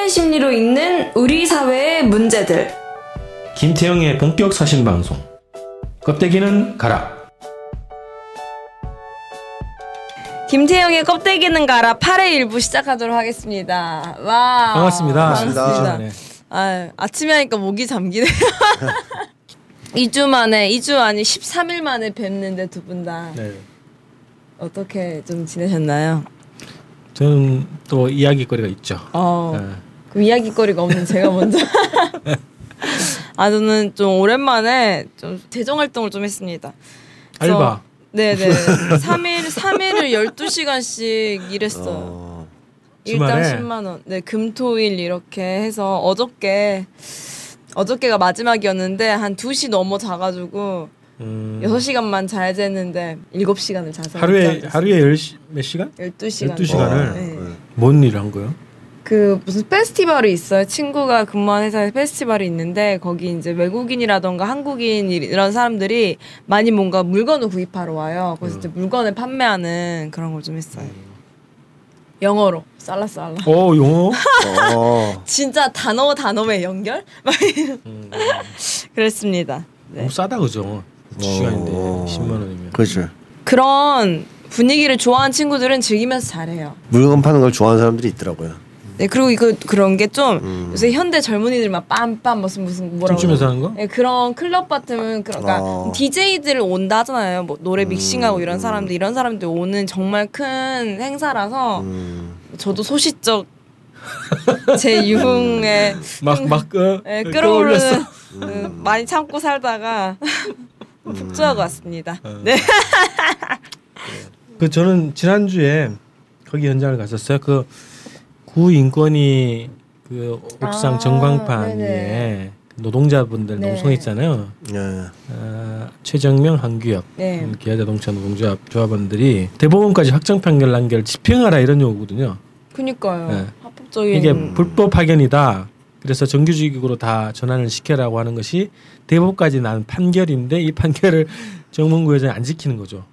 사회 심리로 읽는 우리 사회의 문제들. 김태형의 본격 사신 방송. 껍데기는 가라. 김태형의 껍데기는 가라 8회 일부 시작하도록 하겠습니다. 와. 반갑습니다. 반갑습니다. 네. 아, 아침에 하니까 목이 잠기네요. 2주 만에, 2주 아니 13일 만에 뵙는데 두 분 다 네. 어떻게 좀 지내셨나요? 저는 또 이야기거리가 있죠. 어, 네. 그 이야기거리가 없는 제가 먼저. 아, 저는 좀 오랜만에 좀 재정 활동을 좀 했습니다. 그래서- 알바. 네네. 3일, 3일을 12시간씩 일했어요. 어, 일당 주말에? 10만 원. 네, 금토일 이렇게 해서 어저께 어저께가 마지막이었는데 한 2시 넘어 자 가지고 음, 6시간만 자야 되는데 7시간을 자서 하루에. 하루에 열 시, 몇 시간? 12시간. 12 시간을? 네. 뭔 일을 한 거예요? 그 무슨 페스티벌이 있어요. 친구가 근무한 회사에 페스티벌이 있는데 거기 이제 외국인이라던가 한국인 이런 사람들이 많이 뭔가 물건을 구입하러 와요. 그래서 이제 물건을 판매하는 그런 걸 좀 했어요. 영어로 살라 살라. 어 용어? 어, 진짜 단어 단어의 연결? 막 이런- 음, 그랬습니다. 네. 너무 싸다 그죠? 두 어. 시간인데 10만 원이면. 그렇죠. 그런 분위기를 좋아하는 친구들은 즐기면서 잘해요. 물건 파는 걸 좋아하는 사람들이 있더라고요. 네 그리고 이거 그런 게좀 음. 요새 현대 젊은이들만 빰빰 무슨 무슨 뭐라고 춤추면서? 하는 거? 네, 그런 클럽 같으면 그러니까 어. DJ들 온다 하잖아요. 뭐 노래 음, 믹싱하고 이런 음. 사람들 이런 사람들 오는 정말 큰 행사라서 음, 저도 소시적 제 유흥에 막막 어, 예, 끌어올렸어. 끌어오르는 그 많이 참고 살다가 푹 좋아하고 왔습니다. 어. 네. 그 저는 지난주에 거기 현장을 갔었어요. 그 구인권이 그 옥상 아, 전광판 네네. 위에 노동자분들 네. 농성했잖아요. 예. 아, 최정명 한규엽 네. 음, 기아자동차 노동조합 조합원들이 대법원까지 확정 판결 난걸 집행하라 이런 요구거든요. 그니까요. 네. 합법적인 이게 불법 파견이다. 그래서 정규직으로 다 전환을 시켜라고 하는 것이 대법까지 난 판결인데 이 판결을 정문구 회장이 안 지키는 거죠.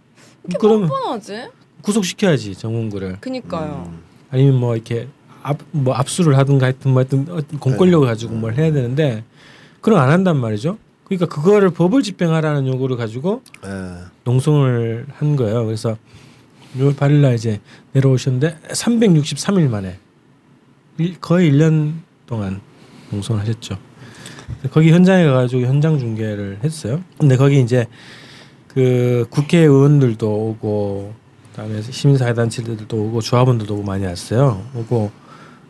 이렇게 그러면 뻔뻔하지? 구속시켜야지 정문구를. 그니까요. 아니면 뭐 이렇게 압 뭐 압수를 하든가 하여튼 뭐 하여튼 공권력을 가지고 뭘 해야 되는데 그런 거안 한단 말이죠. 그러니까 그거를 법을 집행하라는 요구를 가지고 예. 농성을 한 거예요. 그래서 6월 8일 날 이제 내려오셨는데 363일 만에 일- 거의 1년 동안 농성을 하셨죠. 거기 현장에 가가지고 현장 중계를 했어요. 근데 거기 이제 그 국회의원들도 오고 그다음에 시민사회단체들도 오고 조합원들도 오고 많이 왔어요. 오고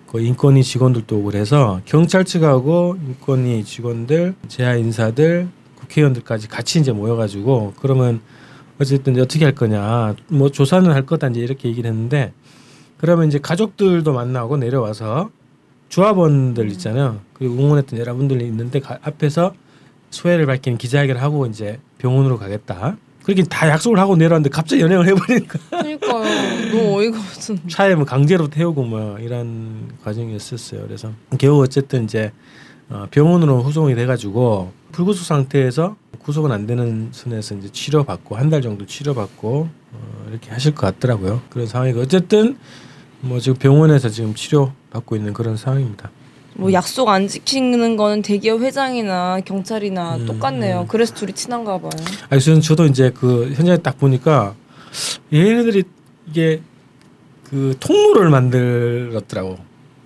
그 인권위 직원들도 그래서 경찰 측하고 인권위 직원들, 재하 인사들, 국회의원들까지 같이 이제 모여가지고 그러면 어쨌든 어떻게 할 거냐, 뭐 조사는 할 거다 이제 이렇게 얘기를 했는데 그러면 이제 가족들도 만나고 내려와서 조합원들 있잖아요. 그리고 응원했던 여러분들이 있는데 가- 앞에서 소회를 밝히는 기자회견을 하고 이제 병원으로 가겠다. 그렇게 다 약속을 하고 내려왔는데 갑자기 연행을 해버리니까 그니까요. 너무 어이가 없은. 차에 뭐 강제로 태우고 뭐 이런 과정이었었어요. 그래서 겨우 어쨌든 이제 어, 병원으로 후송이 돼가지고 불구속 상태에서 구속은 안 되는 선에서 이제 치료받고 한 달 정도 치료받고 어, 이렇게 하실 것 같더라고요. 그런 상황이고 어쨌든 뭐 지금 병원에서 지금 치료 받고 있는 그런 상황입니다. 뭐 약속 안 지키는 거는 대기업 회장이나 경찰이나 음, 똑같네요. 음. 그래서 둘이 친한가 봐요. 아니 저는 저도 이제 그 현장에 딱 보니까 얘네들이 이게 그 통로를 만들었더라고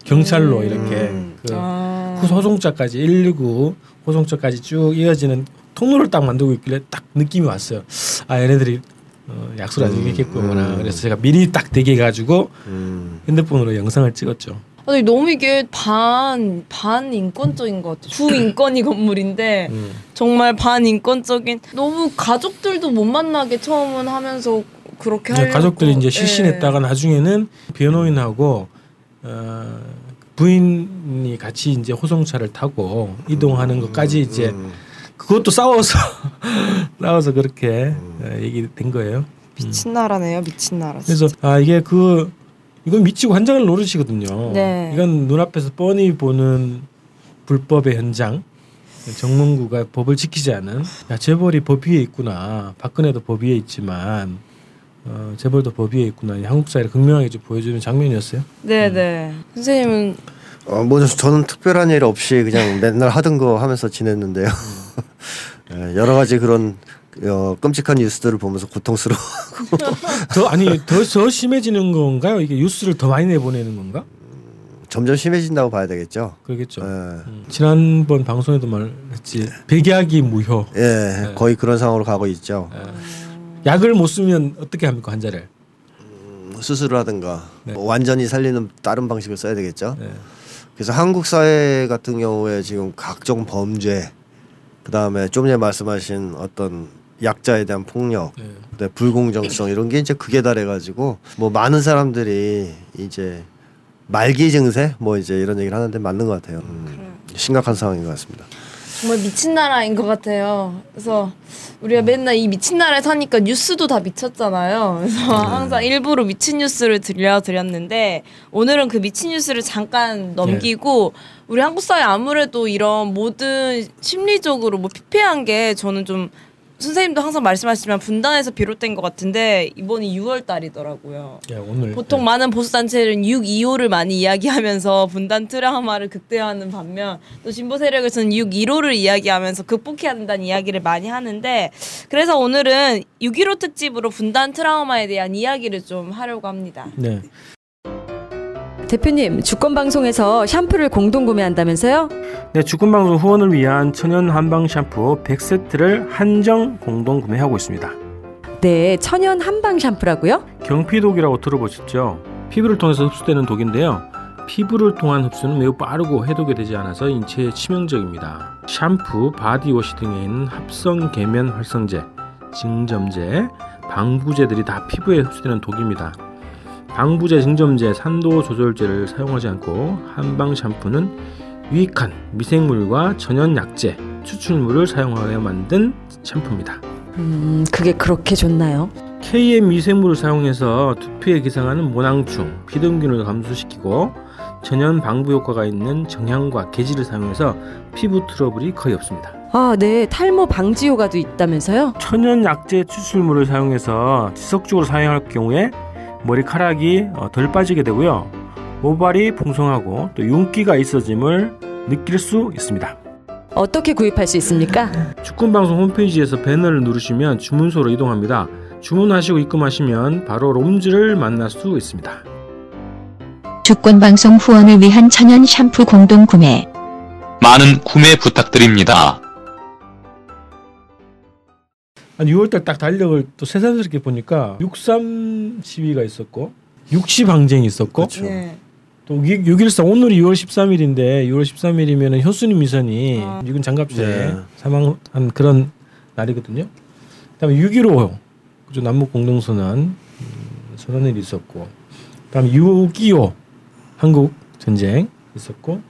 경찰로 음. 이렇게 그 아. 그 호송차까지 119 호송차까지 쭉 이어지는 통로를 딱 만들고 있길래 딱 느낌이 왔어요. 아 얘네들이 어, 약속을 안 음, 지켰구나. 음. 그래서 제가 미리 딱 대기해 가지고 음. 핸드폰으로 영상을 찍었죠. 아니 너무 이게 반, 반 인권적인 것 같아요. 주 인권이 건물인데 음. 정말 반 인권적인 너무 가족들도 못 만나게 처음은 하면서 그렇게 하려고 가족들이 이제 예. 실신했다가 나중에는 변호인하고 어, 부인이 같이 이제 호송차를 타고 이동하는 것까지 이제 음. 그것도 싸워서 싸워서 그렇게 어, 얘기된 거예요. 미친 나라네요, 미친 나라. 그래서 아 이게 그 이건 미치고 한장을 노릇이거든요. 네. 이건 눈앞에서 뻔히 보는 불법의 현장. 정문구가 법을 지키지 않은 야 재벌이 법 위에 있구나. 박근혜도 법 위에 있지만 어, 재벌도 법 위에 있구나. 이 한국 사회를 극명하게 좀 보여주는 장면이었어요. 네네. 선생님은 어, 뭐 저는 특별한 일 없이 그냥 맨날 하던 거 하면서 지냈는데요. 예, 여러 가지 그런 어, 끔찍한 뉴스들을 보면서 고통스러워. 더 아니 더, 더 심해지는 건가요? 이게 뉴스를 더 많이 내보내는 건가? 점점 심해진다고 봐야 되겠죠. 그러겠죠. 예, 음. 지난번 방송에도 말했지 백약이 무효. 예, 거의 그런 상황으로 가고 있죠. 약을 못 쓰면 어떻게 합니까 환자를? 음, 수술을 하든가 네. 뭐 완전히 살리는 다른 방식을 써야 되겠죠. 네. 그래서 한국 사회 같은 경우에 지금 각종 범죄, 그 다음에 좀 전에 말씀하신 어떤 약자에 대한 폭력, 네. 불공정성 이런 게 이제 극에 달해가지고 뭐 많은 사람들이 이제 말기 증세 뭐 이제 이런 얘기를 하는데 맞는 것 같아요. 음, 심각한 상황인 것 같습니다. 정말 미친 나라인 것 같아요. 그래서 우리가 맨날 이 미친 나라에 사니까 뉴스도 다 미쳤잖아요. 그래서 항상 일부러 미친 뉴스를 들려드렸는데 오늘은 그 미친 뉴스를 잠깐 넘기고 우리 한국 사회 아무래도 이런 모든 심리적으로 뭐 피폐한 게 저는 좀 선생님도 항상 말씀하시지만 분단에서 비롯된 것 같은데 이번이 6월 달이더라고요. 야, 오늘 보통 많은 보수 단체들은 6.25를 많이 이야기하면서 분단 트라우마를 극대화하는 반면 또 진보 세력에서는 6.15를 이야기하면서 극복해야 된다는 이야기를 많이 하는데 그래서 오늘은 6.15 특집으로 분단 트라우마에 대한 이야기를 좀 하려고 합니다. 네. 대표님, 주권 방송에서 샴푸를 공동 구매한다면서요? 네, 주권방송 후원을 위한 천연 한방 샴푸 100세트를 한정 공동 구매하고 있습니다. 네, 천연 한방 샴푸라고요? 경피독이라고 들어보셨죠? 피부를 통해서 흡수되는 독인데요. 피부를 통한 흡수는 매우 빠르고 해독이 되지 않아서 인체에 치명적입니다. 샴푸, 바디워시 등에 있는 합성 계면 활성제, 증점제, 방부제들이 다 피부에 흡수되는 독입니다. 방부제, 증점제, 산도 조절제를 사용하지 않고 한방 샴푸는 유익한 미생물과 천연 약재, 추출물을 사용하여 만든 샴푸입니다. 음, 그게 그렇게 좋나요? K의 미생물을 사용해서 두피에 기생하는 모낭충, 피등균을 감소시키고 천연 방부 효과가 있는 정향과 계지를 사용해서 피부 트러블이 거의 없습니다. 아, 네, 탈모 방지 효과도 있다면서요? 천연 약재 추출물을 사용해서 지속적으로 사용할 경우에 머리카락이 어, 덜 빠지게 되고요. 모발이 풍성하고 또 윤기가 있어짐을 느낄 수 있습니다. 어떻게 구입할 수 있습니까? 축구방송 홈페이지에서 배너를 누르시면 주문소로 이동합니다. 주문하시고 입금하시면 바로 롬즈를 만날 수 있습니다. 주권방송 후원을 위한 천연 샴푸 공동 구매. 많은 구매 부탁드립니다. 한 6월달 딱 달력을 또 새삼스럽게 보니까 63 시위가 있었고 60 항쟁이 있었고 그렇죠. 네. 또 6.14 오늘이 6월 13일인데 6월 13일이면 효순이 미선이 아. 미군 장갑제 네. 사망한 그런 날이거든요. 그다음에 6.15 그죠 남북 공동선언 음, 선언일이 있었고 그다음에 6.25 한국 전쟁 있었고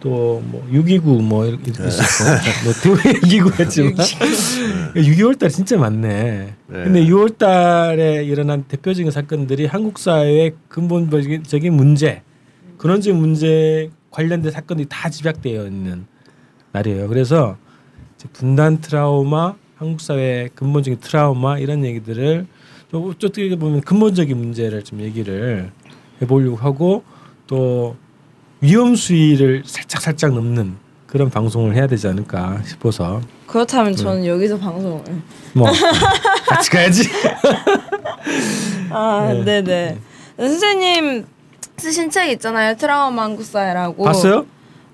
또뭐 6.29 뭐 이렇게 있었고 뭐 대회 6.29 했지만 6.25달 달 진짜 많네. 네. 근데 6월 달에 일어난 대표적인 사건들이 한국 사회의 근본적인 문제, 근원적인 문제 관련된 사건들이 다 집약되어 있는 날이에요. 그래서 분단 트라우마, 한국 사회의 근본적인 트라우마 이런 얘기들을 좀 어떻게 보면 근본적인 문제를 좀 얘기를 해보려고 하고 또 위험 수위를 살짝 살짝 넘는 그런 방송을 해야 되지 않을까 싶어서 그렇다면 저는 여기서 방송을 뭐 같이 가야지. 아, 네. 네, 네. 선생님 쓰신 책 있잖아요. 트라우마 한국 사회라고. 봤어요?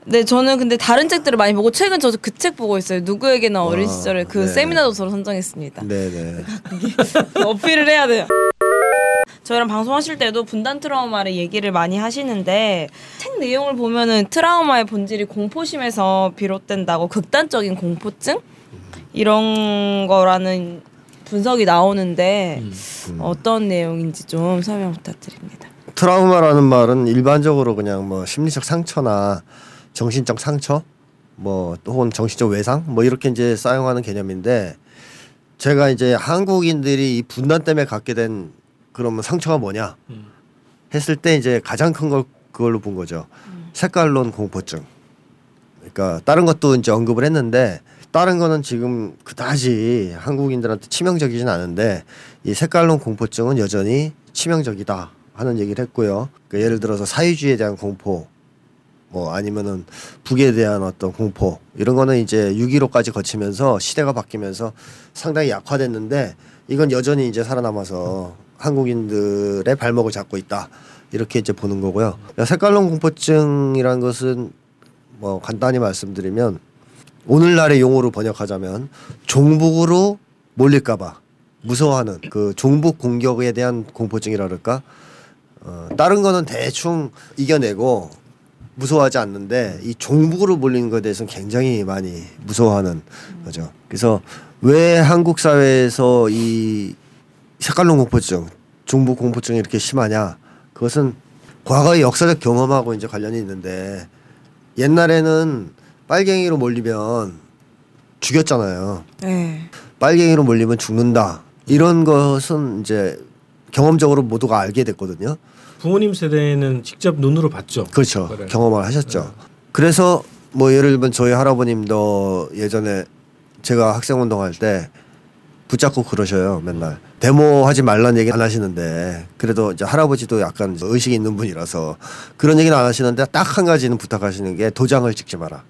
네, 저는 근데 다른 책들을 많이 보고 최근 저도 그 책 보고 있어요. 누구에게나 어린 와, 시절에 그 네. 세미나 도서로 선정했습니다. 네네. 어필을 해야 돼요. 저희랑 방송하실 때도 분단 트라우마를 얘기를 많이 하시는데 책 내용을 보면은 트라우마의 본질이 공포심에서 비롯된다고 극단적인 공포증 이런 거라는 분석이 나오는데 어떤 내용인지 좀 설명 부탁드립니다. 트라우마라는 말은 일반적으로 그냥 뭐 심리적 상처나 정신적 상처 뭐 혹은 정신적 외상 뭐 이렇게 이제 사용하는 개념인데 제가 이제 한국인들이 이 분단 때문에 갖게 된 그러면 상처가 뭐냐 했을 때 이제 가장 큰 걸 그걸로 본 거죠. 색깔론 공포증. 그러니까 다른 것도 이제 언급을 했는데 다른 거는 지금 그다지 한국인들한테 치명적이진 않은데 이 색깔론 공포증은 여전히 치명적이다 하는 얘기를 했고요. 그러니까 예를 들어서 사회주의에 대한 공포 뭐 아니면은 북에 대한 어떤 공포 이런 거는 이제 6.15까지 거치면서 시대가 바뀌면서 상당히 약화됐는데 이건 여전히 이제 살아남아서 한국인들의 발목을 잡고 있다 이렇게 이제 보는 거고요. 색깔론 공포증이라는 것은 뭐 간단히 말씀드리면 오늘날의 용어로 번역하자면 종북으로 몰릴까봐 무서워하는 그 종북 공격에 대한 공포증이라 그럴까 어, 다른 거는 대충 이겨내고 무서워하지 않는데 이 종북으로 몰리는 것에 대해서는 굉장히 많이 무서워하는 거죠. 그래서 왜 한국 사회에서 이 색깔론 공포증, 종북 공포증이 이렇게 심하냐? 그것은 과거의 역사적 경험하고 이제 관련이 있는데 옛날에는 빨갱이로 몰리면 죽였잖아요. 네. 빨갱이로 몰리면 죽는다. 이런 것은 이제 경험적으로 모두가 알게 됐거든요. 부모님 세대는 직접 눈으로 봤죠. 그렇죠. 그래. 경험을 하셨죠. 그래서 뭐 예를 들면 저희 할아버님도 예전에 제가 학생 운동할 때 붙잡고 그러셔요. 맨날 데모 하지 말란 얘기 안 하시는데 그래도 이제 할아버지도 약간 의식이 있는 분이라서 그런 얘기는 안 하시는데 딱 한 가지는 부탁하시는 게 도장을 찍지 마라.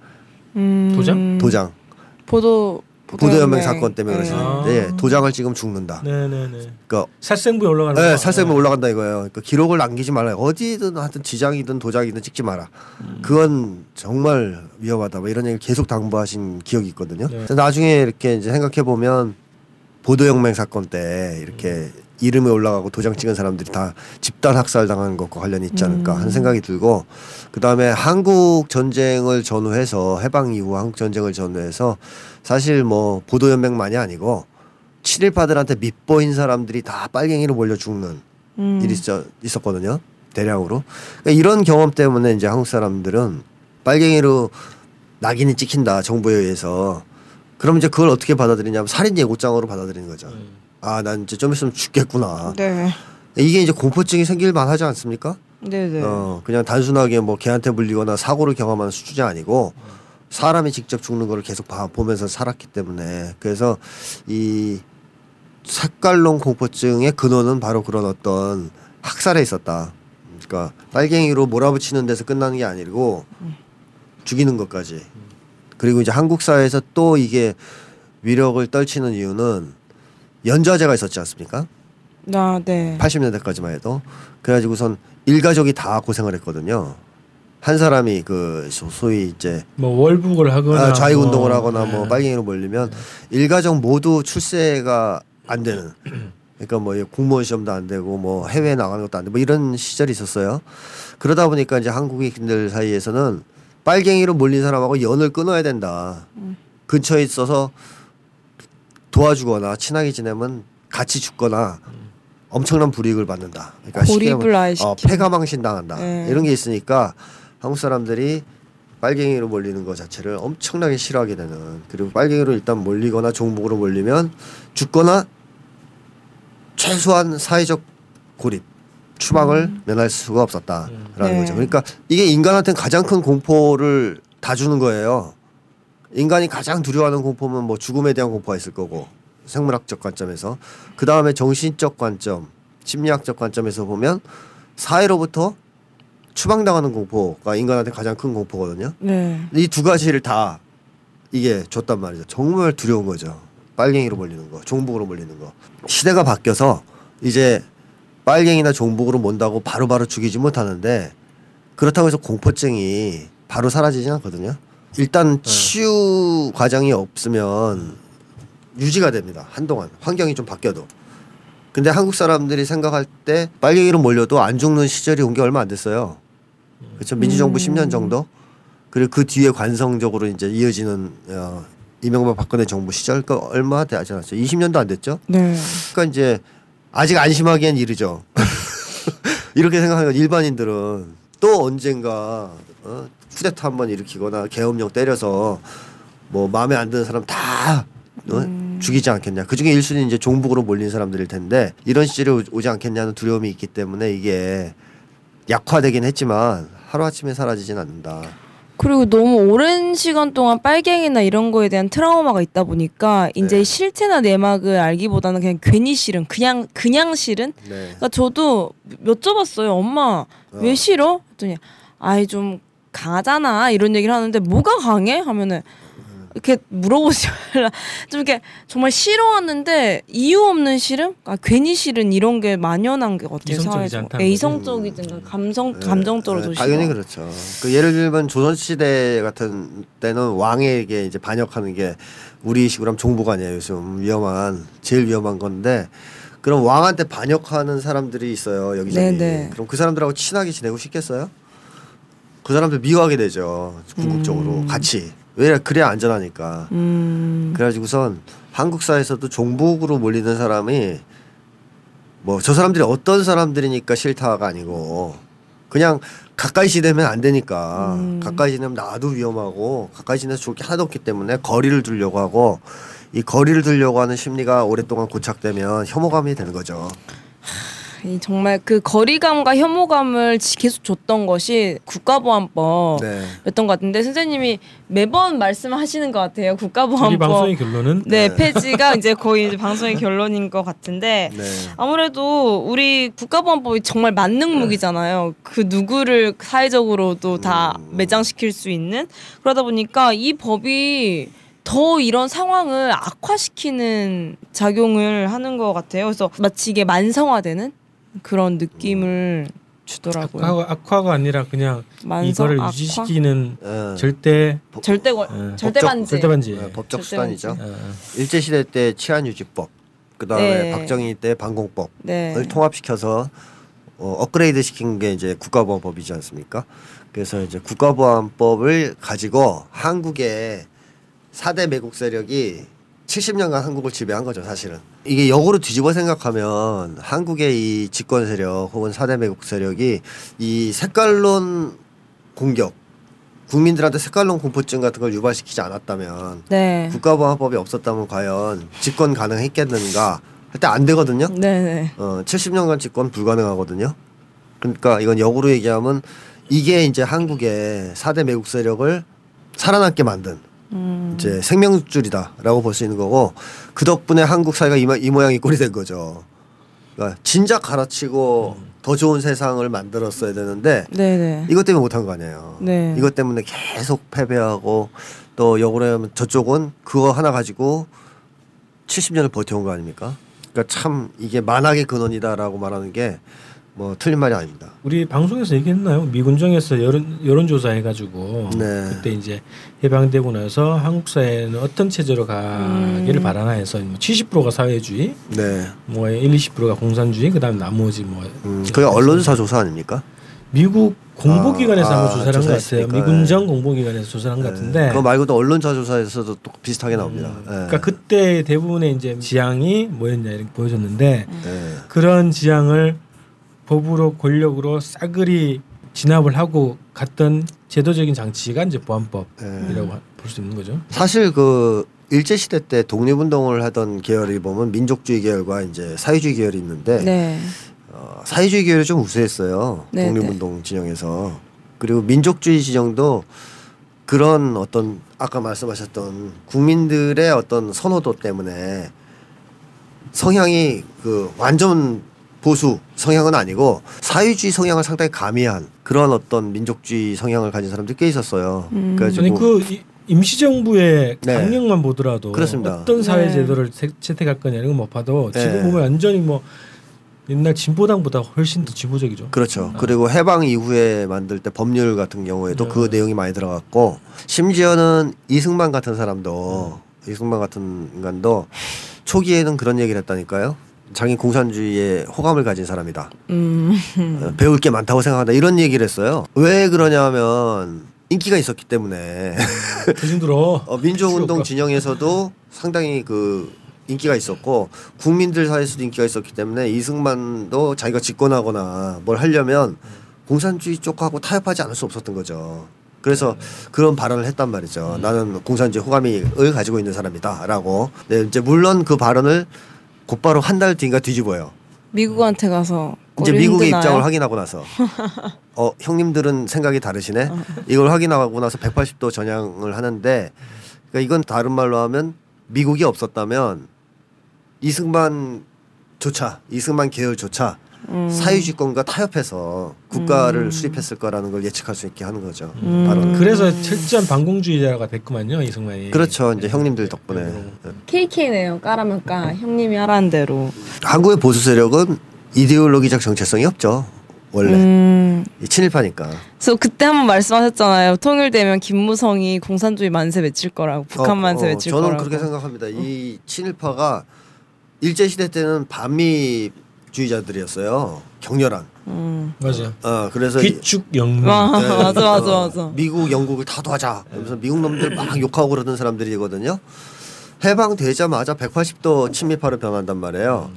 음, 도장? 도장. 보도 보도연맹 사건 때문에 네. 그러시는데 아. 도장을 찍으면 죽는다. 네네네. 그러니까 살생부에 올라가는 네, 거. 살생부 어. 올라간다 이거예요. 그러니까 기록을 남기지 말아요. 어디든 하여튼 지장이든 도장이든 찍지 마라. 그건 정말 위험하다. 뭐 이런 얘기 계속 당부하신 기억이 있거든요. 네. 나중에 이렇게 이제 생각해 보면 보도혁명 사건 때 이렇게 이름이 올라가고 도장 찍은 사람들이 다 집단 학살 당한 것과 관련이 있지 않을까 하는 생각이 들고 그 다음에 한국 전쟁을 전후해서 해방 이후 한국 전쟁을 전후해서 사실 뭐 보도 연맹만이 아니고 친일파들한테 밑보인 사람들이 다 빨갱이로 몰려 죽는 음. 일이 있었, 있었거든요. 대량으로. 그러니까 이런 경험 때문에 이제 한국 사람들은 빨갱이로 낙인이 찍힌다 정부에 의해서 그럼 이제 그걸 어떻게 받아들이냐면 살인 예고장으로 받아들이는 거죠. 아, 난 이제 좀 있으면 죽겠구나. 네. 이게 이제 공포증이 생길 만하지 않습니까? 네네. 어, 그냥 단순하게 뭐 개한테 물리거나 사고를 경험하는 수준이 아니고 사람이 직접 죽는 거를 계속 봐, 보면서 살았기 때문에 그래서 이 색깔론 공포증의 근원은 바로 그런 어떤 학살에 있었다. 그러니까 빨갱이로 몰아붙이는 데서 끝나는 게 아니고 죽이는 것까지. 그리고 이제 한국 사회에서 또 이게 위력을 떨치는 이유는 연좌제가 있었지 않습니까? 아, 네. 80년대까지만 해도 그래가지고선 일가족이 다 고생을 했거든요. 한 사람이 그 소- 소위 이제 뭐 월북을 하거나 아, 좌익 운동을 뭐, 하거나 네. 뭐 빨갱이로 몰리면 일가족 모두 출세가 안 되는 그러니까 뭐 공무원 시험도 안 되고 뭐 해외 나가는 것도 안 되고 뭐 이런 시절이 있었어요. 그러다 보니까 이제 한국인들 사이에서는 빨갱이로 몰린 사람하고 연을 끊어야 된다. 근처에 있어서 도와주거나 친하게 지내면 같이 죽거나 엄청난 불이익을 받는다. 그러니까 고립을 아예 말하면, 어. 폐가망신 당한다. 네. 이런 게 있으니까 한국 사람들이 빨갱이로 몰리는 것 자체를 엄청나게 싫어하게 되는 그리고 빨갱이로 일단 몰리거나 종북으로 몰리면 죽거나 최소한 사회적 고립 추방을 면할 수가 없었다라는 네. 거죠. 그러니까 이게 인간한테는 가장 큰 공포를 다 주는 거예요. 인간이 가장 두려워하는 공포는 뭐 죽음에 대한 공포가 있을 거고 생물학적 관점에서 그 다음에 정신적 관점, 심리학적 관점에서 보면 사회로부터 추방당하는 공포가 인간한테 가장 큰 공포거든요. 네. 이 두 가지를 다 이게 줬단 말이죠. 정말 두려운 거죠. 빨갱이로 몰리는 거, 종북으로 몰리는 거. 시대가 바뀌어서 이제 빨갱이나 종북으로 몬다고 바로바로 죽이지 못하는데 그렇다고 해서 공포증이 바로 사라지진 않거든요. 일단 치유 과정이 없으면 유지가 됩니다. 한동안 환경이 좀 바뀌어도. 근데 한국 사람들이 생각할 때 빨갱이로 몰려도 안 죽는 시절이 온 게 얼마 안 됐어요. 그렇죠. 민주정부 10년 정도. 그리고 그 뒤에 관성적으로 이제 이어지는 어, 이명박 박근혜 정부 시절 그 얼마 되지 않았죠. 20년도 안 됐죠. 네. 그러니까 이제 아직 안심하기엔 이르죠. 이렇게 생각하는 일반인들은 또 언젠가 어? 쿠데타 한번 일으키거나 계엄령 때려서 뭐 마음에 안 드는 사람 다 어? 죽이지 않겠냐. 그 중에 일순위 이제 종북으로 몰린 사람들일 텐데 이런 시절이 오- 오지 않겠냐는 두려움이 있기 때문에 이게 약화되긴 했지만 하루 아침에 사라지진 않는다. 그리고 너무 오랜 시간 동안 빨갱이나 이런 거에 대한 트라우마가 있다 보니까 이제 네. 실체나 내막을 알기보다는 그냥 괜히 싫은 그냥 그냥 싫은 네. 그러니까 저도 여쭤봤어요 엄마 왜 어. 싫어? 했더니 아이 좀 강하잖아 이런 얘기를 하는데 뭐가 강해 하면은 이렇게 물어보지 말라 좀 이렇게 정말 싫어하는데 이유 없는 싫음 아 괜히 싫은 이런 게 만연한 게 같아요 이성적이지 사회에서 않다는 네. 이성적이든가 감성 감정적으로도 네, 싫어 당연히 그렇죠. 그 예를 들면 조선 시대 같은 때는 왕에게 이제 반역하는 게 우리식으로 하면 종북 아니에요. 요즘 위험한 제일 위험한 건데 그럼 왕한테 반역하는 사람들이 있어요 여기저기. 네네. 그럼 그 사람들하고 친하게 지내고 싶겠어요? 그 사람들 미워하게 되죠. 궁극적으로 같이. 왜 그래야 안전하니까. 음 그래가지고선 한국 사회에서도 종북으로 몰리는 사람이 뭐 저 사람들이 어떤 사람들이니까 싫다가 아니고 그냥 가까이 지내면 안 되니까 음. 가까이 지내면 나도 위험하고 가까이 지내서 좋을 게 하나도 없기 때문에 거리를 두려고 하고 이 거리를 두려고 하는 심리가 오랫동안 고착되면 혐오감이 되는 거죠. 이 정말 그 거리감과 혐오감을 지- 계속 줬던 것이 국가보안법 네. 것 같은데 선생님이 매번 말씀하시는 것 같아요 국가보안법 방송의 결론은 네, 네. 폐지가 이제 거의 이제 방송의 결론인 것 같은데 네. 아무래도 우리 국가보안법이 정말 만능 무기잖아요. 그 누구를 사회적으로도 다 음. 매장시킬 수 있는 그러다 보니까 이 법이 더 이런 상황을 악화시키는 작용을 하는 것 같아요. 그래서 마치 이게 만성화되는 그런 느낌을 주더라고요. 악화가, 악화가 아니라 그냥 만성 이거를 악화? 유지시키는 어, 절대 절대 거, 어, 절대 법적- 반지. 절대 반지. 네, 법적 절대 수단이죠. 반지. 어, 어. 일제 시대 때 치안 유지법, 그 다음에 네. 박정희 때 반공법. 네. 을 통합시켜서 어, 업그레이드 시킨 게 이제 국가보안법이지 않습니까? 그래서 이제 국가보안법을 가지고 한국의 4대 매국 세력이 70년간 한국을 지배한 거죠, 사실은. 이게 역으로 뒤집어 생각하면 한국의 이 집권 세력 혹은 4대 매국 세력이 이 색깔론 공격, 국민들한테 색깔론 공포증 같은 걸 유발시키지 않았다면 네. 국가보안법이 없었다면 과연 집권 가능했겠는가 할 때 안 되거든요. 네, 네. 어, 70년간 집권 불가능하거든요. 그러니까 이건 역으로 얘기하면 이게 이제 한국의 4대 매국 세력을 살아남게 만든 음. 이제 생명줄이다라고 볼 수 있는 거고 그 덕분에 한국 사회가 이, 모- 이 모양이 꼴이 된 거죠. 그러니까 진작 갈아치고 더 좋은 세상을 만들었어야 되는데 네, 네. 이것 때문에 못한 거 아니에요. 네. 이것 때문에 계속 패배하고 또 역으로 하면 저쪽은 그거 하나 가지고 70년을 버텨온 거 아닙니까? 그러니까 참 이게 만악의 근원이다라고 말하는 게 뭐 틀린 말이 아닙니다. 우리 방송에서 얘기했나요? 미군정에서 여론 여론조사 해가지고 네. 그때 이제 해방되고 나서 한국 사회는 어떤 체제로 가기를 음. 바라나 해서 뭐 70%가 사회주의, 네. 뭐 1, 20%가 공산주의, 그다음 나머지 뭐 음, 그게 언론사 조사 아닙니까? 미국 공보기관에서 아, 한번 아, 조사를 한 것 같아요. 미군정 공보기관에서 조사를 한것 네. 같은데. 그거 말고도 언론사 조사에서도 또 비슷하게 나옵니다. 음, 네. 그러니까 그때 대부분의 이제 지향이 뭐였냐 이렇게 보여줬는데 네. 그런 지향을 법으로 권력으로 싸그리 진압을 하고 갔던 제도적인 장치가 이제 보안법이라고 네. 볼수 있는 거죠. 사실 그 일제 시대 때 독립운동을 하던 계열이 보면 민족주의 계열과 이제 사회주의 계열이 있는데 네. 어, 사회주의 계열이 좀 우세했어요. 네, 독립운동 진영에서 그리고 민족주의 진영도 그런 어떤 아까 말씀하셨던 국민들의 어떤 선호도 때문에 성향이 그 완전 보수 성향은 아니고 사회주의 성향을 상당히 가미한 그런 어떤 민족주의 성향을 가진 사람들이 꽤 있었어요. 음. 아니 그 이- 임시정부의 네. 강령만 보더라도 그렇습니다. 어떤 사회 네. 제도를 세- 채택할 거냐 이런 거못 봐도 네. 지금 보면 완전히 뭐 옛날 진보당보다 훨씬 더 진보적이죠. 그렇죠. 그리고 해방 이후에 만들 때 법률 같은 경우에도 네. 그 내용이 많이 들어갔고 심지어는 이승만 같은 사람도 이승만 같은 인간도 초기에는 그런 얘기를 했다니까요. 자기 공산주의에 호감을 가진 사람이다. 음. 어, 배울 게 많다고 생각한다. 이런 얘기를 했어요. 왜 그러냐면 인기가 있었기 때문에 대중 들어. 어, 민족운동 필요가. 진영에서도 상당히 그 인기가 있었고 국민들 사이에서도 인기가 있었기 때문에 이승만도 자기가 집권하거나 뭘 하려면 공산주의 쪽하고 타협하지 않을 수 없었던 거죠. 그래서 그런 발언을 했단 말이죠. 나는 공산주의 호감을 가지고 있는 사람이다라고. 네, 이제 물론 그 발언을 곧바로 한 달 뒤인가 뒤집어요. 미국한테 가서 이제 미국의 힘드나요? 입장을 확인하고 나서 어 형님들은 생각이 다르시네. 이걸 확인하고 나서 180도 전향을 하는데 그러니까 이건 다른 말로 하면 미국이 없었다면 이승만조차 이승만 계열조차 음. 사유지권과 타협해서 국가를 수립했을 거라는 걸 예측할 수 있게 하는 거죠. 음. 바로 그래서 철저한 반공주의자가 됐구만요 이승만이. 그렇죠. 이제 형님들 덕분에 예. KK네요. 까라면 까. 형님이 하라는 대로. 한국의 보수 세력은 이데올로기적 정체성이 없죠. 원래 음. 이 친일파니까. 그래서 그때 한번 말씀하셨잖아요. 통일되면 김무성이 공산주의 만세 외칠 거라고 북한 어, 만세 어, 외칠 저는 거라고. 그렇게 생각합니다. 이 친일파가 일제 시대 때는 반미 주의자들이었어요. 격렬한. 음. 맞아. 어 그래서 이- 귀축. 와, 네, 맞아 맞아 어, 맞아. 미국, 영국을 다 도와자. 그래서 미국 놈들 막 욕하고 그러던 사람들이거든요. 해방되자마자 180도 친미파로 변한단 말이에요.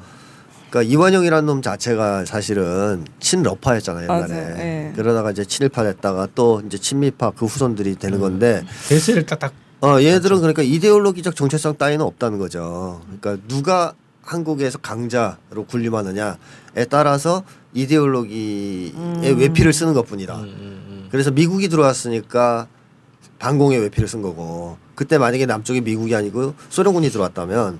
그러니까 이완용이라는 놈 자체가 사실은 친러파였잖아요 옛날에. 예. 그러다가 이제 친일파 됐다가 또 이제 친미파 그 후손들이 되는 건데 대세를 딱딱 어, 얘네들은 그러니까 이데올로기적 정체성 따위는 없다는 거죠. 그러니까 누가 한국에서 강자로 군림하느냐에 따라서 이데올로기의 외피를 쓰는 것뿐이다. 그래서 미국이 들어왔으니까 반공의 외피를 쓴 거고 그때 만약에 남쪽이 미국이 아니고 소련군이 들어왔다면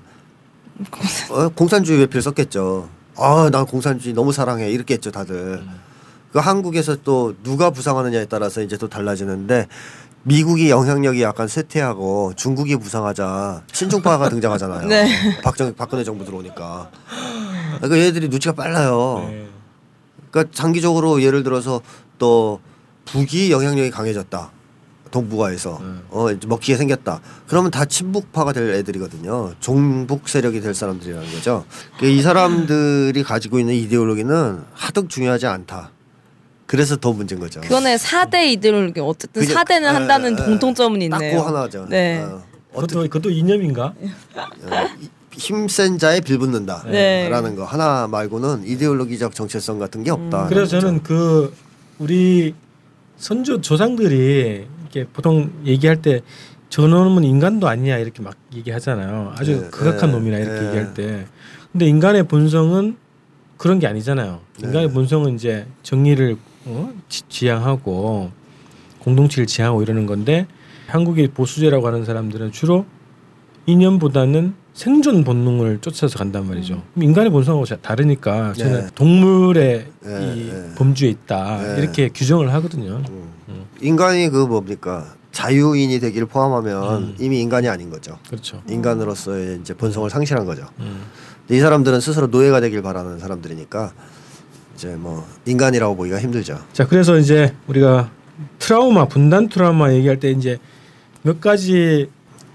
어, 공산주의 외피를 썼겠죠. 아, 난 공산주의 너무 사랑해 이렇게 했죠 다들. 그 한국에서 또 누가 부상하느냐에 따라서 이제 또 달라지는데 미국이 영향력이 약간 쇠퇴하고 중국이 부상하자 신중파가 등장하잖아요. 네. 박정 박근혜 정부 들어오니까. 그러니까 얘들이 눈치가 빨라요. 네. 그러니까 장기적으로 예를 들어서 또 북이 영향력이 강해졌다. 동북아에서 어 이제 먹히게 생겼다. 그러면 다 친북파가 될 애들이거든요. 종북 세력이 될 사람들이라는 거죠. 그러니까 이 사람들이 가지고 있는 이데올로기는 하등 중요하지 않다. 그래서 더 문제인 거죠. 그거는 4대 이데올로기 어쨌든 그죠. 4대는 에, 한다는 에, 공통점은 있네요. 딱고 하나죠. 네. 어, 그것도 그것도 이념인가? 어, 힘센 자에 빌붙는다. 네. 라는 거 하나 말고는 이데올로기적 정체성 같은 게 없다. 그래서 저는 그 우리 선조 조상들이 이렇게 보통 얘기할 때 저놈은 인간도 아니야 이렇게 막 얘기하잖아요. 아주 네, 극악한 네, 놈이라 이렇게 네. 얘기할 때. 근데 인간의 본성은 그런 게 아니잖아요. 인간의 네. 본성은 이제 정의를 어? 지- 지향하고 공동체를 지향하고 이러는 건데 한국의 보수제라고 하는 사람들은 주로 이념보다는 생존 본능을 쫓아서 간단 말이죠. 그럼 인간의 본성하고 자- 다르니까 저는 네. 동물의 네, 이 네. 범주에 있다 네. 이렇게 규정을 하거든요. 음. 인간이 그 뭡니까 자유인이 되기를 포함하면 음. 이미 인간이 아닌 거죠. 그렇죠. 인간으로서의 이제 본성을 상실한 거죠. 음. 근데 이 사람들은 스스로 노예가 되길 바라는 사람들이니까 이제 뭐 인간이라고 보기가 힘들죠. 자 그래서 이제 우리가 트라우마 분단 트라우마 얘기할 때 이제 몇 가지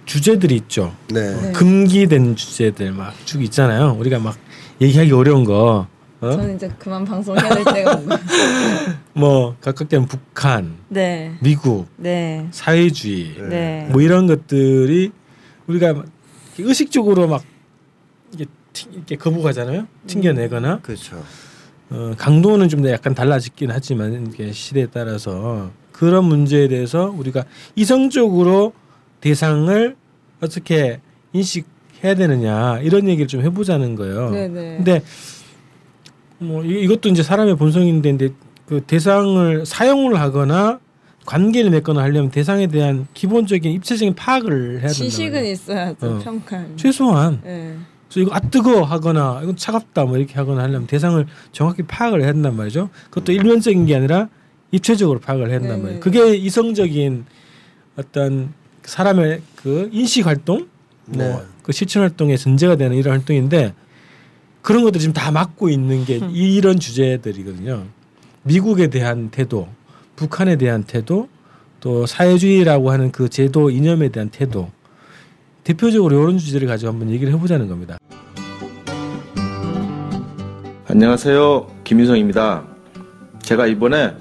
주제들이 있죠. 네. 네. 금기된 주제들 막 쭉 있잖아요. 우리가 막 얘기하기 어려운 거. 어? 저는 이제 그만 방송해야 될 때가 온 거예요. 뭐 각각된 북한, 네. 미국, 네. 사회주의 네. 뭐 이런 것들이 우리가 막 의식적으로 막 이게 튕- 이렇게 거부하잖아요. 튕겨내거나 그렇죠. 어, 강도는 좀 약간 달라지긴 하지만 이게 시대에 따라서 그런 문제에 대해서 우리가 이성적으로 대상을 어떻게 인식해야 되느냐 이런 얘기를 좀 해보자는 거예요. 네네. 근데 뭐 이- 이것도 이제 사람의 본성인데 근데 그 대상을 사용을 하거나 관계를 맺거나 하려면 대상에 대한 기본적인 입체적인 파악을 해야 된다. 지식은 있어야죠. 어. 평가는. 최소한 네. 그래서 이거 아 뜨거 하거나 이건 차갑다 뭐 이렇게 하거나 하려면 대상을 정확히 파악을 해야 된단 말이죠. 그것도 일면적인 게 아니라 입체적으로 파악을 해야 된단 네네. 말이에요. 그게 이성적인 어떤 사람의 그 인식 활동, 네. 뭐그 실천 활동의 전제가 되는 이런 활동인데 그런 것들이 지금 다 막고 있는 게 이런 주제들이거든요. 미국에 대한 태도, 북한에 대한 태도, 또 사회주의라고 하는 그 제도 이념에 대한 태도, 대표적으로 이런 주제를 가지고 한번 얘기를 해보자는 겁니다. 안녕하세요. 김윤성입니다. 제가 이번에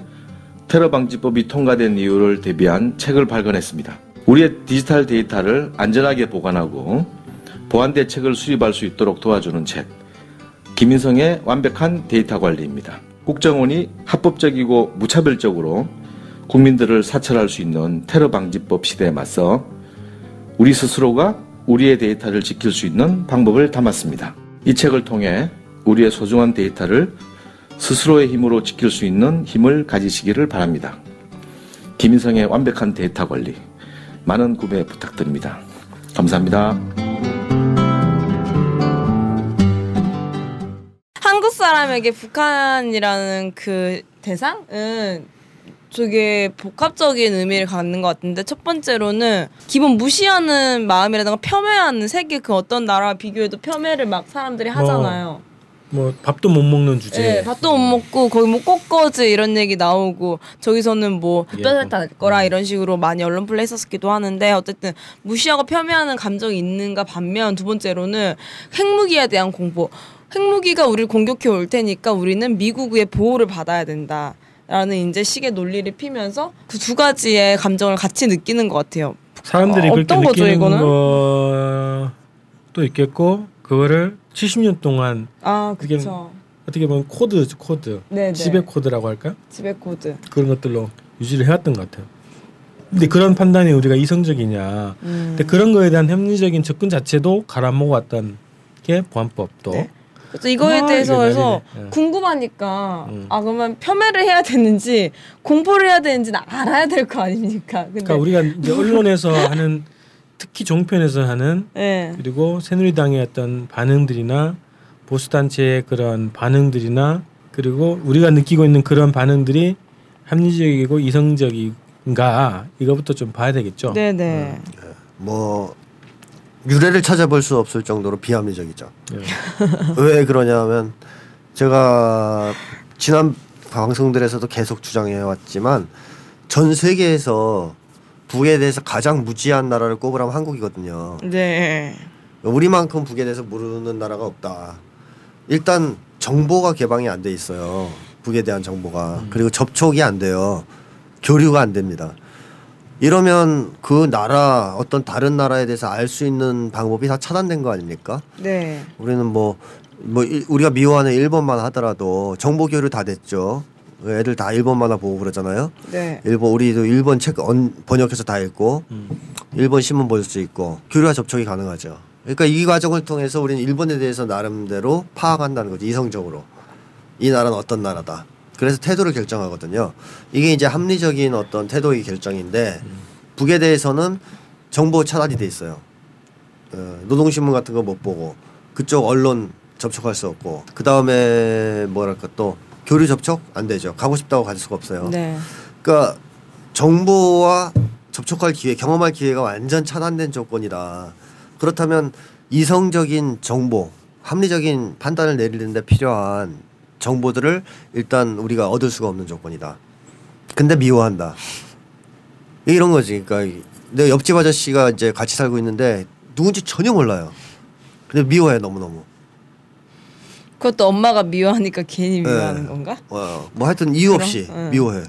테러 방지법이 통과된 이유를 대비한 책을 발간했습니다. 우리의 디지털 데이터를 안전하게 보관하고 보안 대책을 수립할 수 있도록 도와주는 책. 김인성의 완벽한 데이터 관리입니다. 국정원이 합법적이고 무차별적으로 국민들을 사찰할 수 있는 테러 방지법 시대에 맞서 우리 스스로가 우리의 데이터를 지킬 수 있는 방법을 담았습니다. 이 책을 통해 우리의 소중한 데이터를 스스로의 힘으로 지킬 수 있는 힘을 가지시기를 바랍니다. 김인성의 완벽한 데이터 관리 많은 구매 부탁드립니다. 감사합니다. 한국 사람에게 북한이라는 그 대상은 되게 복합적인 의미를 갖는 것 같은데 첫 번째로는 기본 무시하는 마음이라든가 폄훼하는 세계 그 어떤 나라와 비교해도 겸해를 막 사람들이 하잖아요. 뭐 밥도 못 먹는 주제. 네, 밥도 못 먹고 거기 뭐 꽃거지 이런 얘기 나오고 저기서는 뭐 예, 뼈살 날 거라 음. 이런 식으로 많이 언론 플레이 했었기도 하는데 어쨌든 무시하고 폄훼하는 감정이 있는가 반면 두 번째로는 핵무기에 대한 공포. 핵무기가 우리를 공격해 올 테니까 우리는 미국의 보호를 받아야 된다. 라는 이제 식의 논리를 피면서 그 두 가지의 감정을 같이 느끼는 것 같아요. 사람들이 어, 그렇게 어떤 거죠, 느끼는 이거는? 것도 있겠고 그거를 70년 동안 아, 그렇죠. 어떻게 보면 코드 코드 네, 네. 지배 코드라고 할까 지배 코드. 그런 것들로 유지를 해왔던 것 같아요. 근데 그런 판단이 우리가 이성적이냐? 음. 근데 그런 거에 대한 합리적인 접근 자체도 갉아먹어왔던 게 보안법도 네. 그래서 이거에 아, 대해서 그래서. 예. 궁금하니까 음. 아 그러면 폄훼를 해야 되는지 공포를 해야 되는지는 알아야 될 거 아닙니까? 근데 그러니까 우리가 이제 언론에서 하는 특히 종편에서 하는 예. 그리고 새누리당의 어떤 반응들이나 보수 단체의 그런 반응들이나 그리고 우리가 느끼고 있는 그런 반응들이 합리적이고 이성적인가 이거부터 좀 봐야 되겠죠. 네네. 뭐 유래를 찾아볼 수 없을 정도로 비합리적이죠. 예. 왜 그러냐면 제가 지난 방송들에서도 계속 주장해 왔지만 전 세계에서 북에 대해서 가장 무지한 나라를 꼽으라면 한국이거든요. 네. 우리만큼 북에 대해서 모르는 나라가 없다. 일단 정보가 개방이 안 돼 있어요. 북에 대한 정보가 그리고 접촉이 안 돼요. 교류가 안 됩니다. 이러면 그 나라 어떤 다른 나라에 대해서 알 수 있는 방법이 다 차단된 거 아닙니까? 네. 우리는 뭐, 뭐 일- 우리가 미워하는 일본만 하더라도 정보 교류 다 됐죠. 애들 다 일본 만화 보고 그러잖아요. 네. 일본 우리도 일본 책 언- 번역해서 다 읽고 일본 신문 볼 수 있고 교류와 접촉이 가능하죠. 그러니까 이 과정을 통해서 우리는 일본에 대해서 나름대로 파악한다는 거죠. 이성적으로 이 나라는 어떤 나라다. 그래서 태도를 결정하거든요. 이게 이제 합리적인 어떤 태도의 결정인데 북에 대해서는 정보 차단이 돼 있어요. 어, 노동신문 같은 거 못 보고 그쪽 언론 접촉할 수 없고 그 다음에 뭐랄까 또 교류 접촉 안 되죠. 가고 싶다고 갈 수가 없어요. 네. 그러니까 정보와 접촉할 기회, 경험할 기회가 완전 차단된 조건이다. 그렇다면 이성적인 정보, 합리적인 판단을 내리는데 필요한 정보들을 일단 우리가 얻을 수가 없는 조건이다. 근데 미워한다. 이런 거지. 그러니까 내 옆집 아저씨가 이제 같이 살고 있는데 누군지 전혀 몰라요. 근데 미워해 너무 너무. 그것도 엄마가 미워하니까 괜히 미워하는 네. 건가? 어, 뭐 하여튼 이유 그럼? 없이 응. 미워해.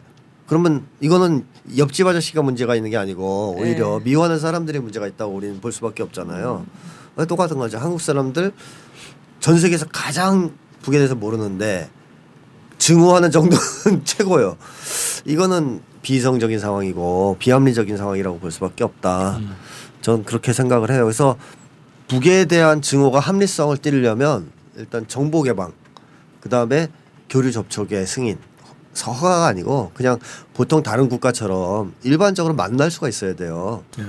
그러면 이거는 옆집 아저씨가 문제가 있는 게 아니고 오히려 네. 미워하는 사람들이 문제가 있다고 우리는 볼 수밖에 없잖아요. 어, 똑같은 거죠. 한국 사람들 전 세계에서 가장 북에 대해서 모르는데 증오하는 정도는 최고예요. 이거는 비이성적인 상황이고 비합리적인 상황이라고 볼 수밖에 없다. 저는 그렇게 생각을 해요. 그래서 북에 대한 증오가 합리성을 띠려면 일단 정보 개방, 그 다음에 교류 접촉의 승인, 서가가 아니고 그냥 보통 다른 국가처럼 일반적으로 만날 수가 있어야 돼요. 예.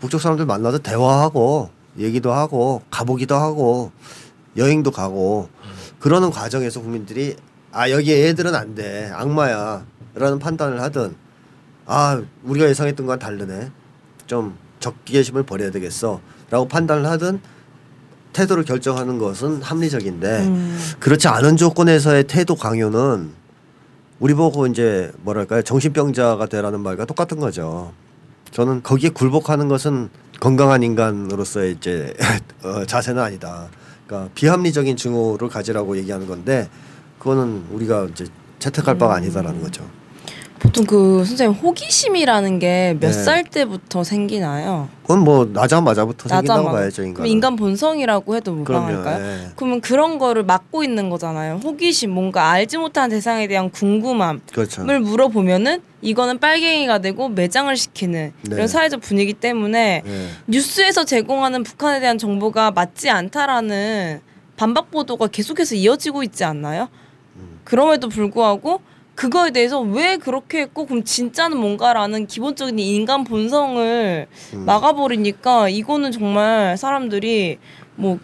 북쪽 사람들 만나서 대화하고 얘기도 하고 가보기도 하고 여행도 가고 그러는 과정에서 국민들이 아 여기 애들은 안 돼 악마야라는 판단을 하든 아 우리가 예상했던 건 다르네 좀 적개심을 버려야 되겠어라고 판단을 하든 태도를 결정하는 것은 합리적인데 음. 그렇지 않은 조건에서의 태도 강요는 우리 보고 이제 뭐랄까요 정신병자가 되라는 말과 똑같은 거죠. 저는 거기에 굴복하는 것은 건강한 인간으로서의 이제 어, 자세는 아니다. 그러니까 비합리적인 증오를 가지라고 얘기하는 건데 그거는 우리가 이제 채택할 바가 아니다라는 거죠. 보통 그 선생님 호기심이라는 게 몇 네. 살 때부터 생기나요? 그건 뭐 나자마자부터 생긴다고 나자마자. 봐야죠 인간. 그럼 인간 본성이라고 해도 무방할까요? 예. 그러면 그런 거를 막고 있는 거잖아요. 호기심, 뭔가 알지 못한 대상에 대한 궁금함을 그렇죠. 물어보면은 이거는 빨갱이가 되고 매장을 시키는 네. 이런 사회적 분위기 때문에 예. 뉴스에서 제공하는 북한에 대한 정보가 맞지 않다라는 반박 보도가 계속해서 이어지고 있지 않나요? 음. 그럼에도 불구하고 그거에 대해서 왜 그렇게 했고 그럼 진짜는 뭔가라는 기본적인 인간 본성을 음. 막아버리니까 이거는 정말 사람들이 뭐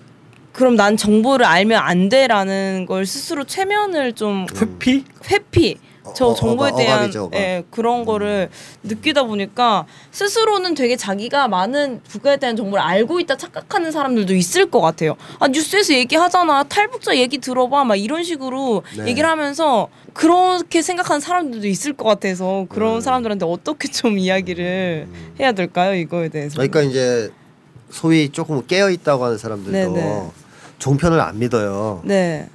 그럼 난 정보를 알면 안 돼라는 걸 스스로 최면을 좀 회피? 회피 저 어, 정보에 대한 어감이죠, 어감. 예, 그런 거를 느끼다 보니까 스스로는 되게 자기가 많은 국가에 대한 정보를 알고 있다 착각하는 사람들도 있을 것 같아요. 아 뉴스에서 얘기하잖아 탈북자 얘기 들어봐 막 이런 식으로 네. 얘기를 하면서 그렇게 생각하는 사람들도 있을 것 같아서 그런 음. 사람들한테 어떻게 좀 이야기를 해야 될까요 이거에 대해서? 그러니까 이제 소위 조금 깨어 있다고 하는 사람들도 네 네. 종편을 안 믿어요. 네.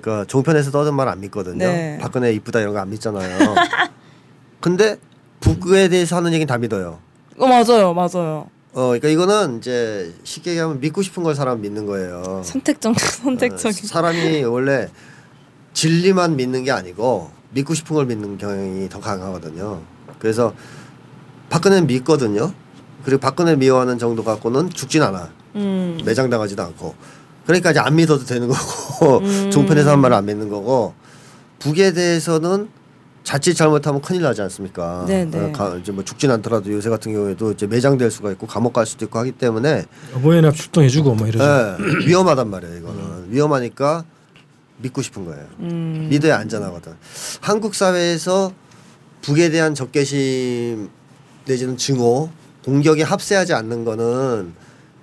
그러니까 종편에서 떠든 말 안 믿거든요. 네. 박근혜 이쁘다 이런 거 안 믿잖아요. 근데 북에 대해서 하는 얘기는 다 믿어요. 어 맞아요 맞아요 어, 그러니까 이거는 이제 쉽게 얘기하면 믿고 싶은 걸 사람 믿는 거예요. 선택적 어, 선택적인 사람이 원래 진리만 믿는 게 아니고 믿고 싶은 걸 믿는 경향이 더 강하거든요. 그래서 박근혜는 믿거든요. 그리고 박근혜 미워하는 정도 갖고는 죽진 않아. 음. 매장당하지도 않고. 그러니까 이제 안 믿어도 되는 거고 음. 종편에서 한 말을 안 믿는 거고 북에 대해서는 자칫 잘못하면 큰일 나지 않습니까? 네네. 어, 가, 이제 뭐 죽진 않더라도 요새 같은 경우에도 이제 매장될 수가 있고 감옥 갈 수도 있고 하기 때문에 어버이날 출동해주고 뭐 이러죠. 예, 위험하단 말이에요. 이거는 위험하니까 믿고 싶은 거예요. 음. 믿어야 안전하거든. 한국 사회에서 북에 대한 적개심 내지는 증오, 공격에 합세하지 않는 거는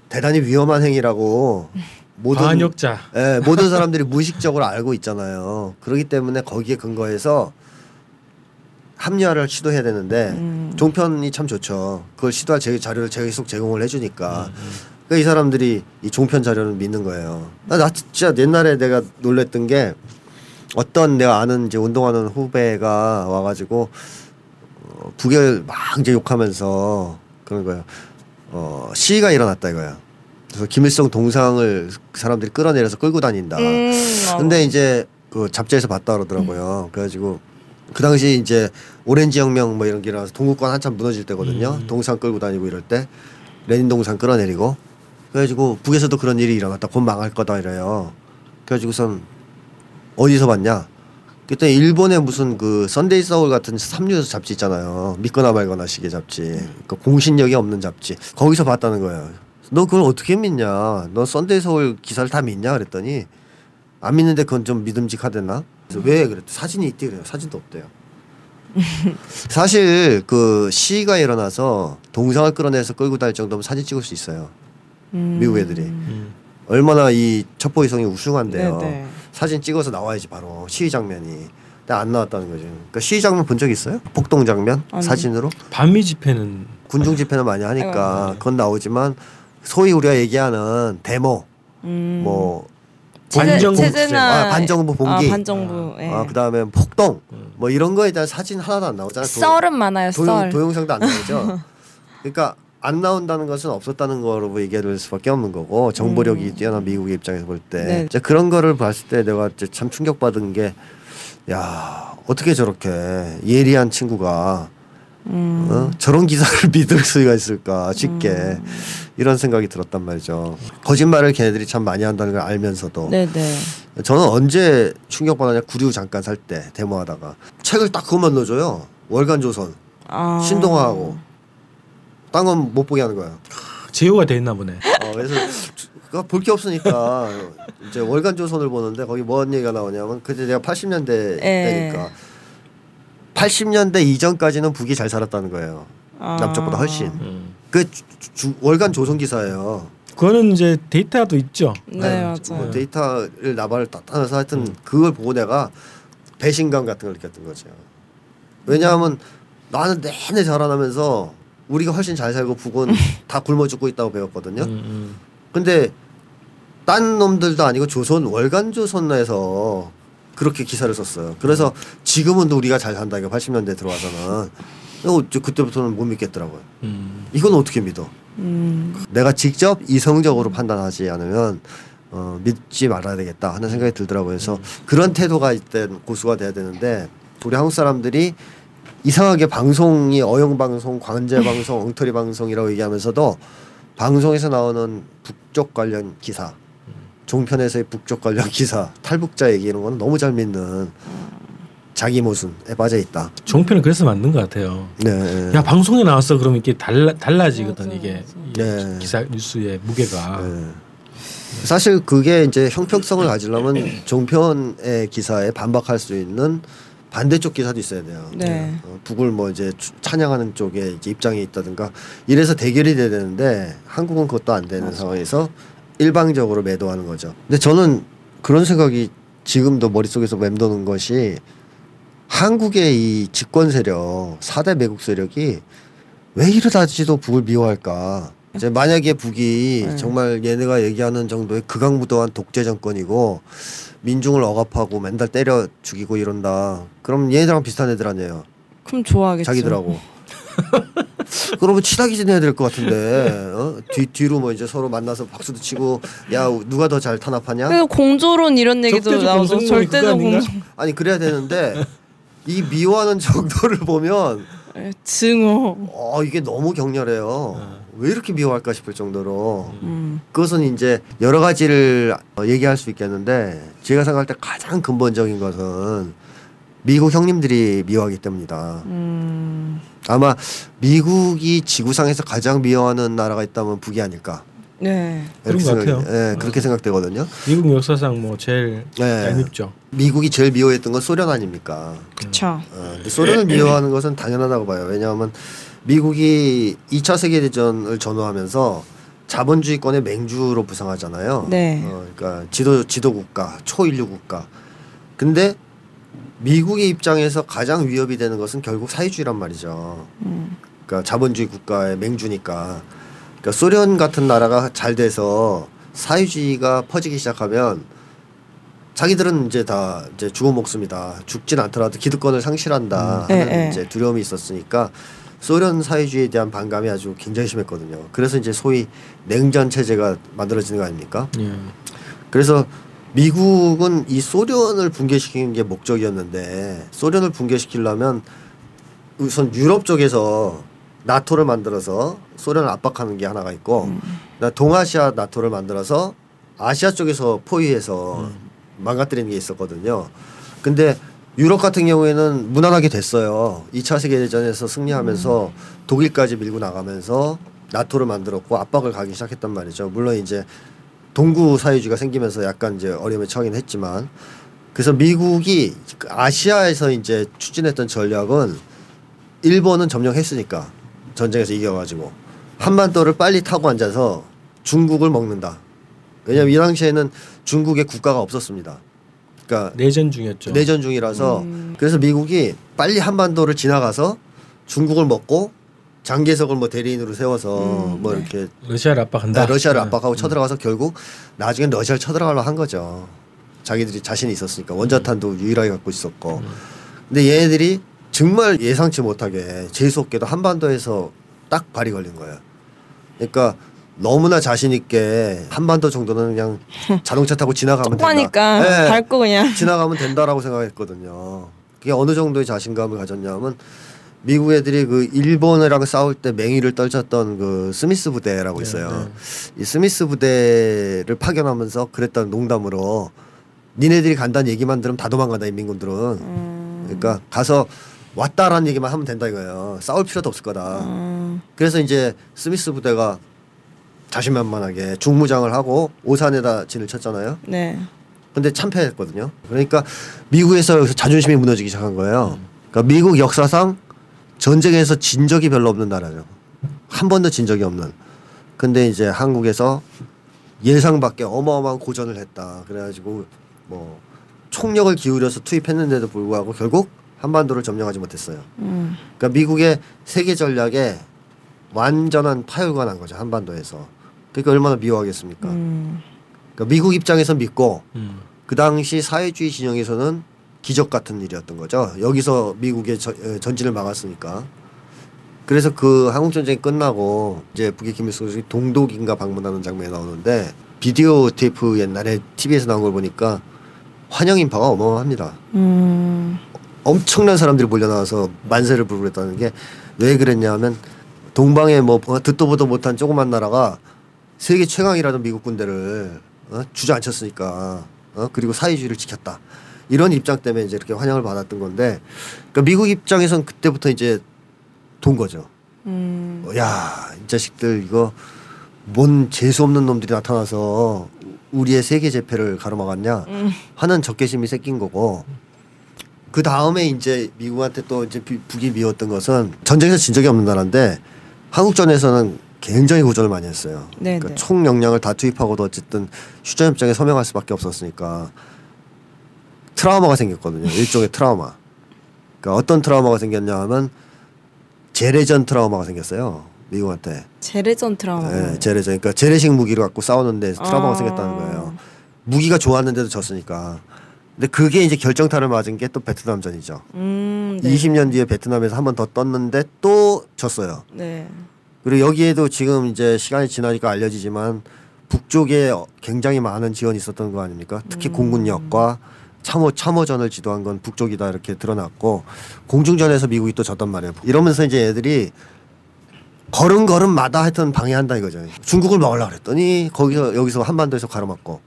대단히 위험한 행위라고 모든 반역자. 예, 모든 사람들이 무의식적으로 알고 있잖아요. 그렇기 때문에 거기에 근거해서 합리화를 시도해야 되는데 음. 종편이 참 좋죠. 그걸 시도할 제, 자료를 계속 제공을 해주니까 그러니까 이 사람들이 이 종편 자료를 믿는 거예요. 나, 나 진짜 옛날에 내가 놀랬던 게 어떤 내가 아는 이제 운동하는 후배가 와가지고 어, 북을 막 이제 욕하면서 그런 거예요. 어, 시위가 일어났다 이거야. 그래서 김일성 동상을 사람들이 끌어내려서 끌고 다닌다. 음. 근데 이제 그 잡지에서 봤다 그러더라고요. 그래가지고 그 당시 이제 오렌지 혁명 뭐 이런 게 일어나서 동국권 한참 무너질 때거든요. 동상 끌고 다니고 이럴 때 레닌 동상 끌어내리고 그래가지고 북에서도 그런 일이 일어났다. 곧 망할 거다 이래요. 그래가지고선 어디서 봤냐? 그때 일본의 무슨 그 썬데이 서울 같은 삼류 잡지 있잖아요. 믿거나 말거나 식의 잡지. 그 공신력이 없는 잡지. 거기서 봤다는 거예요. 너 그걸 어떻게 믿냐? 너 썬데이 서울 기사를 다 믿냐? 그랬더니 안 믿는데 그건 좀 믿음직하댔나? 그래서 왜 그랬대? 사진이 있대 그래요. 사진도 없대요. 사실 그 시위가 일어나서 동상을 끌어내서 끌고 다닐 정도면 사진 찍을 수 있어요. 음. 미국 애들이 음. 얼마나 이 첩보 위성이 우승한데요. 네네. 사진 찍어서 나와야지 바로 시위 장면이. 근데 안 나왔다는 거죠. 그러니까 시위 장면 본 적 있어요? 폭동 장면 아니요. 사진으로 반미 집회는 군중 집회는 많이 하니까 아이고. 그건 나오지만 소위 우리가 얘기하는 데모 음. 뭐 반정부 체제나 아, 반정부 봉기. 아, 반정부. 예. 아, 그다음에 폭동 뭐 이런 거에 대한 사진 하나도 안 나오잖아요. 도- 썰은 많아요. 도용, 썰. 도용상도 안 나오죠. 그러니까 안 나온다는 것은 없었다는 거로 얘기할 수밖에 없는 거고 정보력이 뛰어난 미국의 입장에서 볼때 음. 네. 이제 그런 거를 봤을 때 내가 이제 참 충격받은 게 야 어떻게 저렇게 예리한 친구가 음. 어? 저런 기사를 믿을 수가 있을까 쉽게 이런 생각이 들었단 말이죠. 거짓말을 걔네들이 참 많이 한다는 걸 알면서도 네네. 저는 언제 충격받았냐 구류 잠깐 살 때 데모하다가 책을 딱 그것만 넣어줘요 월간 조선 아. 신동아하고 딴 건 못 보게 하는 거야. 제휴가 돼 있나 보네. 어, 그래서 볼 게 없으니까 이제 월간 조선을 보는데 거기 뭔 얘기가 나오냐면 그때 내가 80년대 예. 때니까 80년대 이전까지는 북이 잘 살았다는 거예요. 아. 남쪽보다 훨씬. 음. 그 주- 주- 월간 조선 기사예요. 그거는 이제 데이터도 있죠. 네, 뭐 맞아요. 데이터를 나발을 딱 따면서 하여튼 그걸 보고 내가 배신감 같은 걸 느꼈던 거죠. 왜냐하면 나는 내내 자라나면서 우리가 훨씬 잘 살고 북은 다 굶어 죽고 있다고 배웠거든요. 음, 음. 근데 딴 놈들도 아니고 조선 월간 조선에서 그렇게 기사를 썼어요. 그래서 지금은 우리가 잘 산다 이거 80년대 들어와서는 어, 저 그때부터는 못 믿겠더라고요. 음. 이건 어떻게 믿어? 음. 내가 직접 이성적으로 판단하지 않으면 어, 믿지 말아야 되겠다 하는 생각이 들더라고요. 그래서 그런 태도가 일단 고수가 돼야 되는데 우리 한국 사람들이 이상하게 방송이 어용 방송, 관제 방송, 엉터리 방송이라고 얘기하면서도 방송에서 나오는 북쪽 관련 기사, 종편에서의 북쪽 관련 기사, 탈북자 얘기 이런 거는 너무 잘 믿는 자기 모순에 빠져 있다. 종편은 그래서 만든 것 같아요. 네. 야 방송에 나왔어 그러면 이게 달라 달라지거든 맞아, 이게 맞아. 이 네. 기사 뉴스의 무게가. 네. 사실 그게 이제 형평성을 가지려면 종편의 기사에 반박할 수 있는 반대쪽 기사도 있어야 돼요. 네. 어, 북을 뭐 이제 추- 찬양하는 쪽에 이제 입장이 있다든가 이래서 대결이 돼야 되는데 한국은 그것도 안 되는 상황에서 일방적으로 매도하는 거죠. 근데 저는 그런 생각이 지금도 머릿속에서 맴도는 것이 한국의 이 집권 세력, 사대 매국 세력이 왜 이러다지도 북을 미워할까? 이제 만약에 북이 네. 정말 얘네가 얘기하는 정도의 극악무도한 독재 정권이고 민중을 억압하고 맨날 때려 죽이고 이런다. 그럼 얘네들랑 비슷한 애들 아니에요. 그럼 좋아하겠죠. 자기들하고. 그러면 친하게 지내야 될 것 같은데 어? 뒤 뒤로 뭐 이제 서로 만나서 박수도 치고 야 누가 더 잘 탄압하냐? 그래서 공조론 이런 얘기도 적대적 나오죠. 절대적 그거 아닌가? 공조. 아니 그래야 되는데 이 미워하는 정도를 보면 예, 증오. 어 이게 너무 격렬해요. 왜 이렇게 미워할까 싶을 정도로 음. 그것은 이제 여러 가지를 어, 얘기할 수 있겠는데 제가 생각할 때 가장 근본적인 것은 미국 형님들이 미워하기 때문이다. 음. 아마 미국이 지구상에서 가장 미워하는 나라가 있다면 북이 아닐까. 네. 그런 것 같아요. 예, 그렇게 생각되거든요. 미국 역사상 뭐 제일 네. 얄밉죠. 미국이 제일 미워했던 건 소련 아닙니까? 그쵸. 어, 소련을 미워하는 것은 당연하다고 봐요. 왜냐하면 미국이 2차 세계 대전을 전후하면서 자본주의권의 맹주로 부상하잖아요. 네. 어, 그러니까 지도 지도 국가, 초인류 국가. 근데 미국의 입장에서 가장 위협이 되는 것은 결국 사회주의란 말이죠. 음. 그러니까 자본주의 국가의 맹주니까. 그러니까 소련 같은 나라가 잘 돼서 사회주의가 퍼지기 시작하면 자기들은 이제 다 이제 죽어 목숨이다. 죽진 않더라도 기득권을 상실한다 음. 하는 예, 예. 이제 두려움이 있었으니까 소련 사회주의에 대한 반감이 아주 굉장히 심했거든요. 그래서 이제 소위 냉전 체제가 만들어지는 거 아닙니까? 예. 그래서 미국은 이 소련을 붕괴시키는 게 목적이었는데 소련을 붕괴시키려면 우선 유럽 쪽에서 나토를 만들어서 소련을 압박하는 게 하나가 있고 그다음에 동아시아 나토를 만들어서 아시아 쪽에서 포위해서 망가뜨리는 게 있었거든요. 근데 유럽 같은 경우에는 무난하게 됐어요. 2차 세계대전에서 승리하면서 독일까지 밀고 나가면서 나토를 만들었고 압박을 가기 시작했단 말이죠. 물론 이제 동구 사회주의가 생기면서 약간 이제 어려움에 처하긴 했지만 그래서 미국이 그 아시아에서 이제 추진했던 전략은 일본은 점령했으니까 전쟁에서 이겨가지고 한반도를 빨리 타고 앉아서 중국을 먹는다. 왜냐하면 이 당시에는 중국의 국가가 없었습니다. 그러니까 내전 중이었죠. 내전 중이라서 음. 그래서 미국이 빨리 한반도를 지나가서 중국을 먹고 장개석을 뭐 대리인으로 세워서 음, 뭐 네. 이렇게 러시아를 압박한다. 네, 러시아를 네. 압박하고 쳐들어가서 결국 나중엔 러시아를 쳐들어가려고 한 거죠. 자기들이 자신이 있었으니까 원자탄도 유일하게 갖고 있었고. 근데 얘네들이 정말 예상치 못하게 재수 없게도 한반도에서 딱 발이 걸린 거예요. 그러니까 너무나 자신 있게 한반도 정도는 그냥 자동차 타고 지나가면 된다. 똑하니까 네. 밟고 그냥. 지나가면 된다라고 생각했거든요. 그게 어느 정도의 자신감을 가졌냐면 미국 애들이 그 일본이랑 싸울 때 맹위를 떨쳤던 그 스미스 부대라고 있어요. 이 스미스 부대를 파견하면서 그랬던 농담으로 니네들이 간다는 얘기만 들으면 다 도망간다 인민군들은. 음. 그러니까 가서 왔다라는 얘기만 하면 된다 이거예요. 싸울 필요도 없을 거다. 음. 그래서 이제 스미스 부대가 자신만만하게 중무장을 하고 오산에다 진을 쳤잖아요. 네. 근데 참패했거든요. 그러니까 미국에서 여기서 자존심이 무너지기 시작한 거예요. 그러니까 미국 역사상 전쟁에서 진 적이 별로 없는 나라죠. 한 번도 진 적이 없는. 근데 이제 한국에서 예상 밖에 어마어마한 고전을 했다. 그래가지고 뭐 총력을 기울여서 투입했는데도 불구하고 결국 한반도를 점령하지 못했어요. 음. 그러니까 미국의 세계 전략에 완전한 파열가 난 거죠 한반도에서. 그러니까 얼마나 미워하겠습니까? 음. 그러니까 미국 입장에서 믿고 음. 그 당시 사회주의 진영에서는 기적 같은 일이었던 거죠. 여기서 미국의 저- 전진을 막았으니까. 그래서 그 한국 전쟁이 끝나고 이제 북의 김일성 주석이 동독인가 방문하는 장면이 나오는데 비디오 테이프 옛날에 TV에서 나온 걸 보니까 환영 인파가 어마어마합니다. 음. 엄청난 사람들이 몰려 나와서 만세를 부르고 그랬다는 게 왜 그랬냐면 동방에 뭐 듣도 보도 못한 조그만 나라가 세계 최강이라던 미국 군대를 어? 주저앉혔으니까 어? 그리고 사회주의를 지켰다 이런 입장 때문에 이제 이렇게 환영을 받았던 건데 그러니까 미국 입장에선 그때부터 이제 돈 거죠. 음. 야, 이 자식들 이거 뭔 재수 없는 놈들이 나타나서 우리의 세계 재패를 가로막았냐 하는 적개심이 새낀 거고 그 다음에 이제 미국한테 또 이제 비- 북이 미웠던 것은 전쟁에서 진 적이 없는 나라인데 한국전에서는 굉장히 고전을 많이 했어요. 네, 그러니까 네. 총 역량을 다 투입하고도 어쨌든 휴전협정에 서명할 수밖에 없었으니까 트라우마가 생겼거든요. 일종의 트라우마. 그러니까 어떤 트라우마가 생겼냐 하면 재래전 트라우마가 생겼어요. 미국한테. 재래전 트라우마. 예, 재래전. 그러니까 재래식 무기를 갖고 싸우는데 트라우마가 아. 생겼다는 거예요. 무기가 좋았는데도 졌으니까. 근데 그게 이제 결정타를 맞은 게 또 베트남전이죠. 음, 네. 20년 뒤에 베트남에서 한 번 더 떴는데 또 졌어요. 네. 그리고 여기에도 지금 이제 시간이 지나니까 알려지지만 북쪽에 굉장히 많은 지원이 있었던 거 아닙니까? 특히 음. 공군력과 참호 참호전을 지도한 건 북쪽이다 이렇게 드러났고 공중전에서 미국이 또 졌단 말이에요. 이러면서 이제 애들이 걸음걸음마다 하여튼 방해한다 이거죠. 중국을 막으려 그랬더니 거기서 여기서 한반도에서 가로막고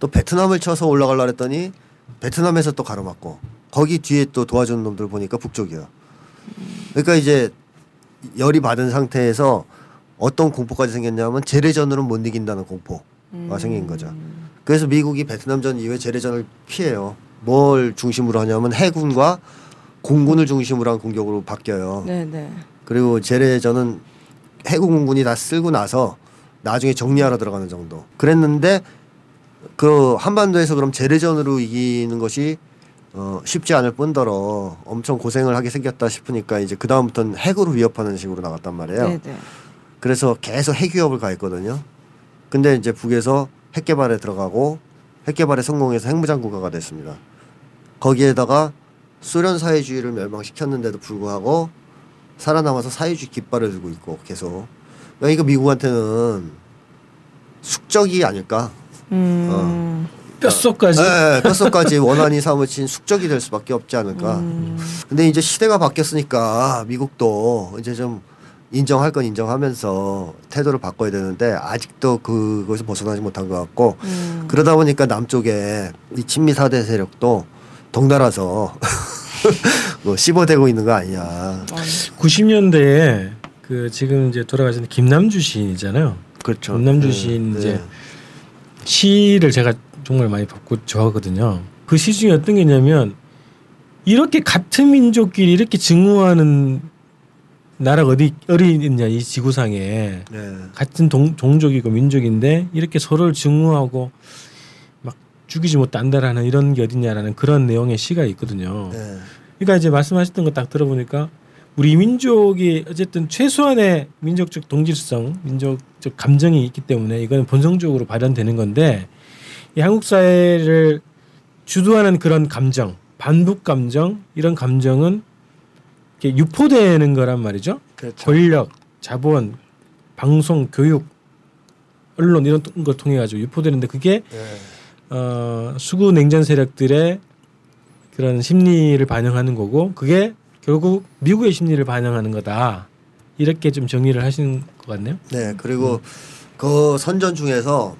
또 베트남을 쳐서 올라가려 그랬더니 베트남에서 또 가로막고 거기 뒤에 또 도와주는 놈들 보니까 북쪽이야. 그러니까 이제 열이 받은 상태에서 어떤 공포까지 생겼냐면 재래전으로 못 이긴다는 공포가 생긴 거죠. 그래서 미국이 베트남전 이후에 재래전을 피해요. 뭘 중심으로 하냐면 해군과 공군을 중심으로 한 공격으로 바뀌어요. 네, 네. 그리고 재래전은 해군 공군이 다 쓸고 나서 나중에 정리하러 들어가는 정도. 그랬는데 그 한반도에서 그럼 재래전으로 이기는 것이 어 쉽지 않을 뿐더러 엄청 고생을 하게 생겼다 싶으니까 이제 그 다음부터는 핵으로 위협하는 식으로 나갔단 말이에요. 네, 네. 그래서 계속 핵 위협을 가했거든요. 근데 이제 북에서 핵 개발에 들어가고 핵 개발에 성공해서 핵무장 국가가 됐습니다. 거기에다가 소련 사회주의를 멸망시켰는데도 불구하고 살아남아서 사회주의 깃발을 들고 있고 계속 그러니까 이거 미국한테는 숙적이 아닐까? 음. 뼛속까지 네, 뼛속까지 원한이 사무친 숙적이 될 수밖에 없지 않을까. 근데 이제 시대가 바뀌었으니까 미국도 이제 좀 인정할 건 인정하면서 태도를 바꿔야 되는데 아직도 그것을 벗어나지 못한 것 같고 음. 그러다 보니까 남쪽에 이 친미 사대 세력도 덩달아서 뭐 씹어대고 있는 거 아니냐. 90년대에 그 지금 이제 돌아가신 김남주 시인이잖아요. 그렇죠. 김남주 네, 시인 네. 이제 시를 제가 정말 많이 받고 좋아하거든요. 그 시 중에 어떤 게 있냐면 이렇게 같은 민족끼리 이렇게 증오하는 나라가 어디 어디 있냐 이 지구상에 네. 같은 동, 종족이고 민족인데 이렇게 서로를 증오하고 막 죽이지 못한다라는 이런 게 어딨냐라는 그런 내용의 시가 있거든요. 네. 그러니까 이제 말씀하셨던 거 딱 들어보니까 우리 민족이 어쨌든 최소한의 민족적 동질성, 민족적 감정이 있기 때문에 이거는 본성적으로 발현되는 건데 이 한국 사회를 주도하는 그런 감정, 반북 감정 이런 감정은 유포되는 거란 말이죠. 그렇죠. 권력, 자본, 방송, 교육, 언론 이런 걸 통해 가지고 유포되는데 그게 네. 어, 수구 냉전 세력들의 그런 심리를 반영하는 거고 그게 결국 미국의 심리를 반영하는 거다. 이렇게 좀 정리를 하시는 것 같네요. 네, 그리고 그 선전 중에서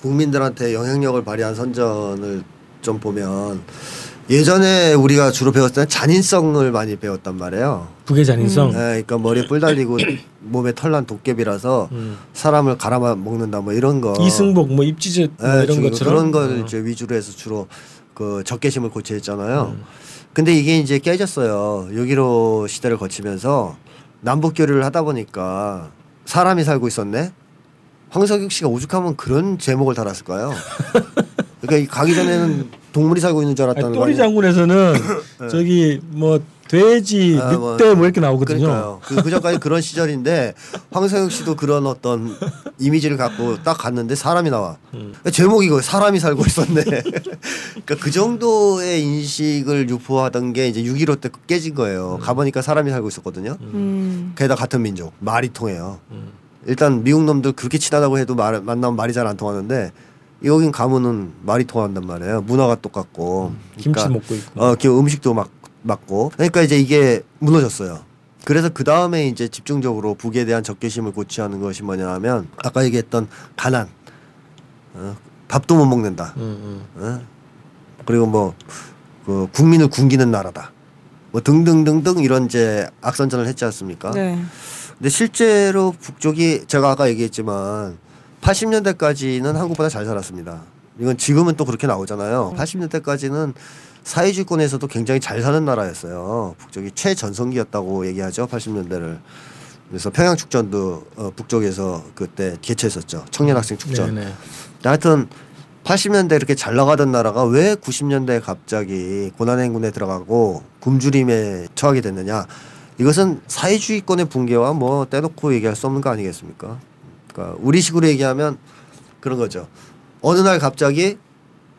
국민들한테 영향력을 발휘한 선전을 좀 보면 예전에 우리가 주로 배웠을 때는 잔인성을 많이 배웠단 말이에요. 북의 잔인성. 네, 그러니까 머리에 뿔 달리고 몸에 털난 도깨비라서 음. 사람을 갈아 먹는다 뭐 이런 거. 이승복 뭐 입지젓 뭐 네, 이런 것처럼 그런 걸 어. 이제 위주로 해서 주로 그 적개심을 고취했잖아요. 음. 근데 이게 이제 깨졌어요. 6.15 시대를 거치면서 남북 교류를 하다 보니까 사람이 살고 있었네. 황석육 씨가 오죽하면 그런 제목을 달았을까요? 그러니까 이 가기 전에는 동물이 살고 있는 줄 알았다는 거 또리? 장군에서는 저기 뭐 돼지, 아, 뭐, 늑대 뭐 이렇게 나오거든요. 그, 그 전까지 그런 시절인데 황석육 씨도 그런 어떤 이미지를 갖고 딱 갔는데 사람이 나와. 음. 그러니까 제목이 이거 사람이 살고 있었네. 그러니까 그 정도의 인식을 유포하던 게 이제 6.15 때 깨진 거예요. 가보니까 사람이 살고 있었거든요. 음. 게다가 같은 민족 말이 통해요. 음. 일단 미국 놈들 그렇게 친하다고 해도 말, 만나면 말이 잘 안 통하는데 여긴 가면은 말이 통한단 말이에요. 문화가 똑같고. 김치 그러니까 먹고 있고. 어, 그 음식도 막 맞고. 그러니까 이제 이게 무너졌어요. 그래서 그 다음에 이제 집중적으로 북에 대한 적개심을 고취하는 것이 뭐냐면 아까 얘기했던 가난, 어, 밥도 못 먹는다. 음, 음. 어? 그리고 뭐 그 국민을 굶기는 나라다. 뭐 등등등등 이런 이제 악선전을 했지 않습니까? 네. 근데 실제로 북쪽이 제가 아까 얘기했지만 80년대까지는 한국보다 잘 살았습니다. 이건 지금은 또 그렇게 나오잖아요. 80년대까지는 사회주권에서도 굉장히 잘 사는 나라였어요. 북쪽이 최전성기였다고 얘기하죠. 80년대를. 그래서 평양 축전도 어, 북쪽에서 그때 개최했었죠. 청년 학생 축전. 네네. 하여튼 80년대 이렇게 잘 나가던 나라가 왜 90년대에 갑자기 고난행군에 들어가고 굶주림에 처하게 됐느냐? 이것은 사회주의권의 붕괴와 뭐 떼놓고 얘기할 수 없는 거 아니겠습니까? 그러니까 우리식으로 얘기하면 그런 거죠. 어느 날 갑자기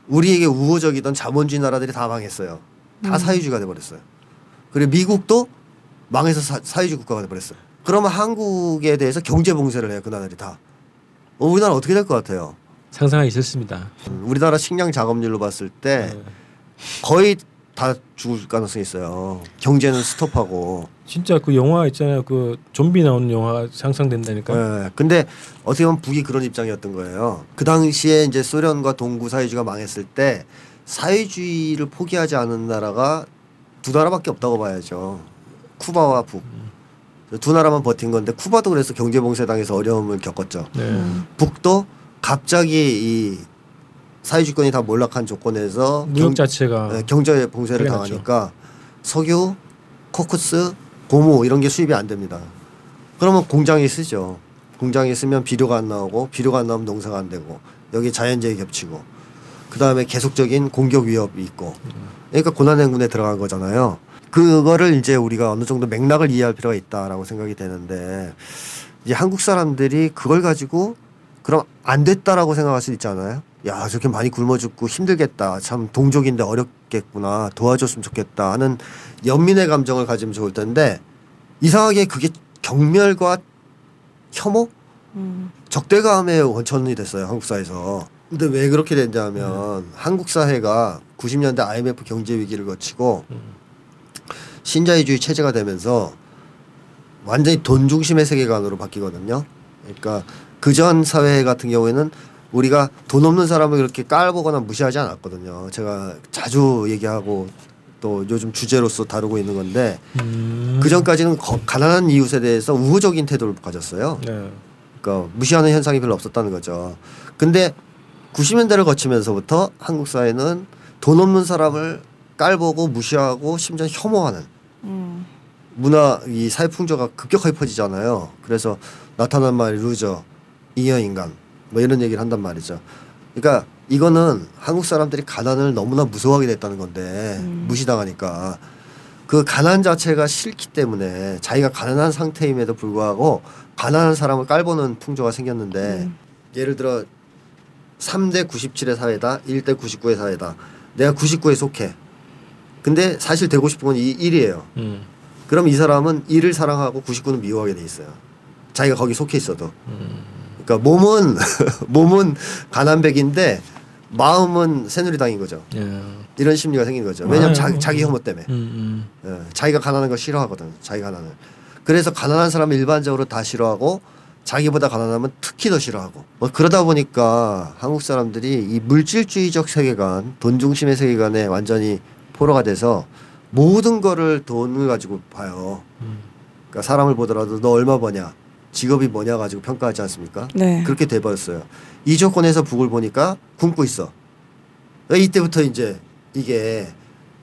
우리에게 우호적이던 자본주의 나라들이 다 망했어요. 다 사회주의가 돼버렸어요. 그리고 미국도 망해서 사, 사회주의 국가가 돼버렸어요. 그러면 한국에 대해서 경제 봉쇄를 해요. 그 나라들이 다. 어, 우리나라 어떻게 될 것 같아요? 상상하기 싫습니다. 음, 우리나라 식량 작업률로 봤을 때 네. 거의 다 죽을 가능성이 있어요. 경제는 스톱하고. 진짜 그 영화 있잖아요. 그 좀비 나오는 영화 상상된다니까. 예. 근데 어떻게 보면 북이 그런 입장이었던 거예요. 그 당시에 이제 소련과 동구 사회주의가 망했을 때 사회주의를 포기하지 않은 나라가 두 나라밖에 없다고 봐야죠. 쿠바와 북. 두 나라만 버틴 건데 쿠바도 그래서 경제 봉쇄당해서 어려움을 겪었죠. 네. 북도 갑자기 이 사회주권이 다 몰락한 조건에서 무역 경- 자체가 네, 경제 봉쇄를 그래. 당하니까 석유, 코크스, 고무 이런 게 수입이 안 됩니다. 그러면 공장이 쓰죠. 공장이 쓰면 비료가 안 나오고 비료가 안 나오면 농사가 안 되고 여기 자연재해 겹치고 그 다음에 계속적인 공격 위협이 있고 그러니까 고난행군에 들어간 거잖아요. 그거를 이제 우리가 어느 정도 맥락을 이해할 필요가 있다라고 생각이 되는데 이제 한국 사람들이 그걸 가지고 그럼 안 됐다라고 생각할 수 있잖아요. 야 저렇게 많이 굶어 죽고 힘들겠다. 참 동족인데 어렵겠구나. 도와줬으면 좋겠다 하는 연민의 감정을 가지면 좋을 텐데 이상하게 그게 경멸과 혐오, 음. 적대감의 원천이 됐어요 한국 사회에서. 근데 왜 그렇게 됐냐면 한국 사회가 90년대 IMF 경제 위기를 거치고 신자유주의 체제가 되면서 완전히 돈 중심의 세계관으로 바뀌거든요. 그러니까 그 전 사회 같은 경우에는 우리가 돈 없는 사람을 그렇게 깔보거나 무시하지 않았거든요. 제가 자주 얘기하고 또 요즘 주제로서 다루고 있는 건데 음. 그 전까지는 거- 가난한 이웃에 대해서 우호적인 태도를 가졌어요. 네. 그러니까 무시하는 현상이 별로 없었다는 거죠. 근데 90년대를 거치면서부터 한국 사회는 돈 없는 사람을 깔보고 무시하고 심지어 혐오하는 음. 문화 이 사회 풍조가 급격하게 퍼지잖아요. 그래서 나타난 말이 루저, 잉여 인간 뭐 이런 얘기를 한단 말이죠. 그러니까 이거는 한국 사람들이 가난을 너무나 무서워하게 됐다는 건데 무시당하니까 그 가난 자체가 싫기 때문에 자기가 가난한 상태임에도 불구하고 가난한 사람을 깔보는 풍조가 생겼는데 예를 들어 3대 97의 사회다, 1대 99의 사회다. 내가 99에 속해. 근데 사실 되고 싶은 건 이 1이에요. 음. 그럼 이 사람은 일을 사랑하고 99는 미워하게 돼 있어요. 자기가 거기 속해 있어도. 그러니까 몸은 몸은 가난백인데 마음은 새누리당인 거죠. 예. 이런 심리가 생긴 거죠. 왜냐하면 아유. 자기, 자기 혐오 때문에. 음, 음. 예, 자기가 가난한 거 싫어하거든. 자기 가난을. 그래서 가난한 사람을 일반적으로 다 싫어하고 자기보다 가난하면 특히 더 싫어하고. 뭐 그러다 보니까 한국 사람들이 이 물질주의적 세계관, 돈 중심의 세계관에 완전히 포로가 돼서 모든 거를 돈을 가지고 봐요. 그러니까 사람을 보더라도 너 얼마 버냐, 직업이 뭐냐 가지고 평가하지 않습니까? 네. 그렇게 돼버렸어요. 이 조건에서 북을 보니까 굶고 있어. 이때부터 이제 이게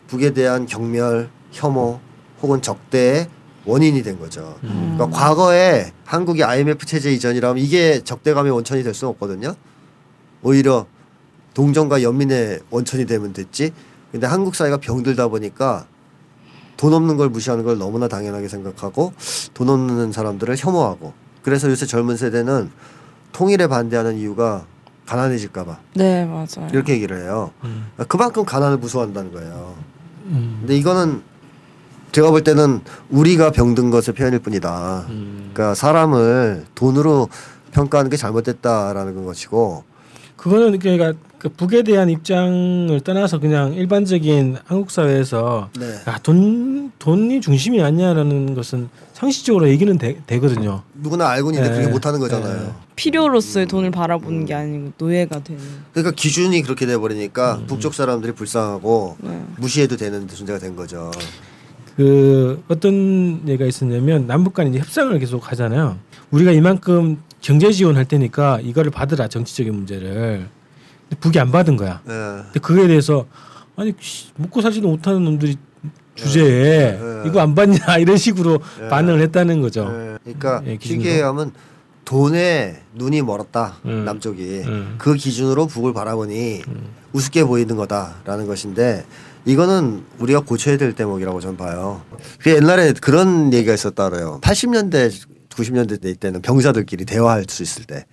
북에 대한 경멸, 혐오 혹은 적대의 원인이 된 거죠. 그러니까 과거에 한국이 IMF 체제 이전이라면 이게 적대감의 원천이 될 수는 없거든요. 오히려 동정과 연민의 원천이 되면 됐지. 근데 한국 사회가 병들다 보니까 돈 없는 걸 무시하는 걸 너무나 당연하게 생각하고 돈 없는 사람들을 혐오하고 그래서 요새 젊은 세대는 통일에 반대하는 이유가 가난해질까봐 네 맞아요. 이렇게 얘기를 해요. 음. 그만큼 가난을 무서워한다는 거예요. 음. 근데 이거는 제가 볼 때는 우리가 병든 것의 표현일 뿐이다. 음. 그러니까 사람을 돈으로 평가하는 게 잘못됐다라는 것이고 그거는 그러니까 그 북에 대한 입장을 떠나서 그냥 일반적인 한국 사회에서 네. 아, 돈 돈이 중심이 아니냐라는 것은 상식적으로 얘기는 되, 되거든요. 누구나 알고 있는데 네. 그렇게 못하는 거잖아요. 네. 필요로서의 돈을 바라보는 게 아니고 노예가 되는. 그러니까 기준이 그렇게 돼 버리니까 음. 북쪽 사람들이 불쌍하고 네. 무시해도 되는 존재가 된 거죠. 그 어떤 얘가 있었냐면 남북 간에 이제 협상을 계속 하잖아요. 우리가 이만큼 경제 지원할 테니까 이거를 받으라 정치적인 문제를. 근데 북이 안 받은 거야. 예. 근데 그거에 대해서 아니 씨, 먹고 살지도 못하는 놈들이 주제에 네, 네. 이거 안 받냐 이런 식으로 네. 반응을 했다는 거죠. 예. 그러니까 예. 쉽게 얘기하면 돈에 눈이 멀었다 음. 남쪽이 음. 그 기준으로 북을 바라보니 우습게 보이는 거다라는 것인데 이거는 우리가 고쳐야 될 대목이라고 저는 봐요. 그 옛날에 그런 얘기가 있었다 그래요. 80년대 90년대 때는 병사들끼리 대화할 수 있을 때,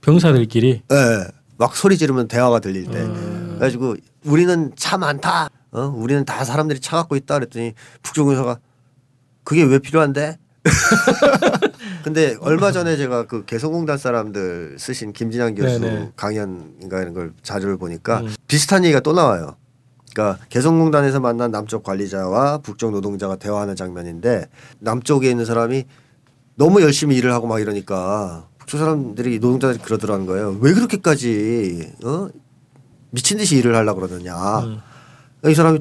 병사들끼리 예, 막 소리 지르면 대화가 들릴 때, 음. 그래가지고 우리는 차 많다, 어, 우리는 다 사람들이 차 갖고 있다 그랬더니 북종에서가 그게 왜 필요한데? 근데 얼마 전에 제가 그 개성공단 사람들 쓰신 김진양 교수 네네. 강연인가 이런 걸 자료를 보니까 음. 비슷한 얘기가 또 나와요. 그러니까 개성공단에서 만난 남쪽 관리자와 북쪽 노동자가 대화하는 장면인데 남쪽에 있는 사람이 너무 열심히 일을 하고 막 이러니까 북쪽 사람들이 노동자들이 그러더라는 거예요. 왜 그렇게까지 어? 미친 듯이 일을 하려고 그러느냐. 음. 이 사람이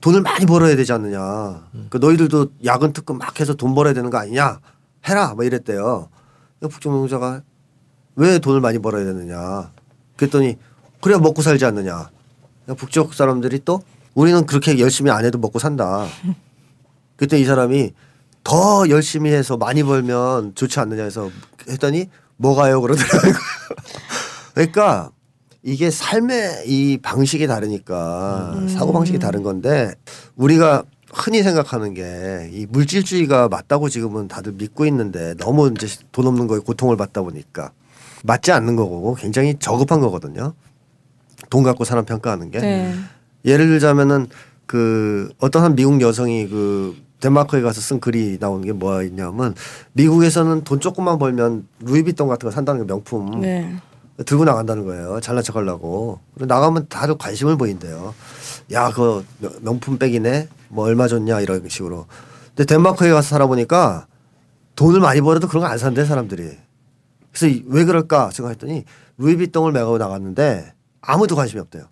돈을 많이 벌어야 되지 않느냐. 그 너희들도 야근 특근 막 해서 돈 벌어야 되는 거 아니냐. 해라. 뭐 이랬대요. 북쪽 노동자가 왜 돈을 많이 벌어야 되느냐. 그랬더니 그래야 먹고 살지 않느냐. 북쪽 사람들이 또 우리는 그렇게 열심히 안 해도 먹고 산다. 그때 이 사람이 더 열심히 해서 많이 벌면 좋지 않느냐 해서 했더니 뭐가요 그러더라고요. 그러니까 이게 삶의 이 방식이 다르니까 사고 방식이 다른 건데 우리가 흔히 생각하는 게 이 물질주의가 맞다고 지금은 다들 믿고 있는데 너무 이제 돈 없는 거에 고통을 받다 보니까 맞지 않는 거고 굉장히 저급한 거거든요. 돈 갖고 사람 평가하는 게 네. 예를 들자면은 그 어떤 한 미국 여성이 그 덴마크에 가서 쓴 글이 나오는 게 뭐가 있냐면 미국에서는 돈 조금만 벌면 루이비통 같은 거 산다는 게 명품 네. 들고 나간다는 거예요. 잘난 척 하려고. 나가면 다들 관심을 보인대요. 야, 그거 명- 명품 백이네? 뭐 얼마 줬냐? 이런 식으로. 근데 덴마크에 가서 살아보니까 돈을 많이 벌어도 그런 거 안 산대, 사람들이. 그래서 이- 왜 그럴까 생각했더니 루이비통을 메고 나갔는데 아무도 관심이 없대요.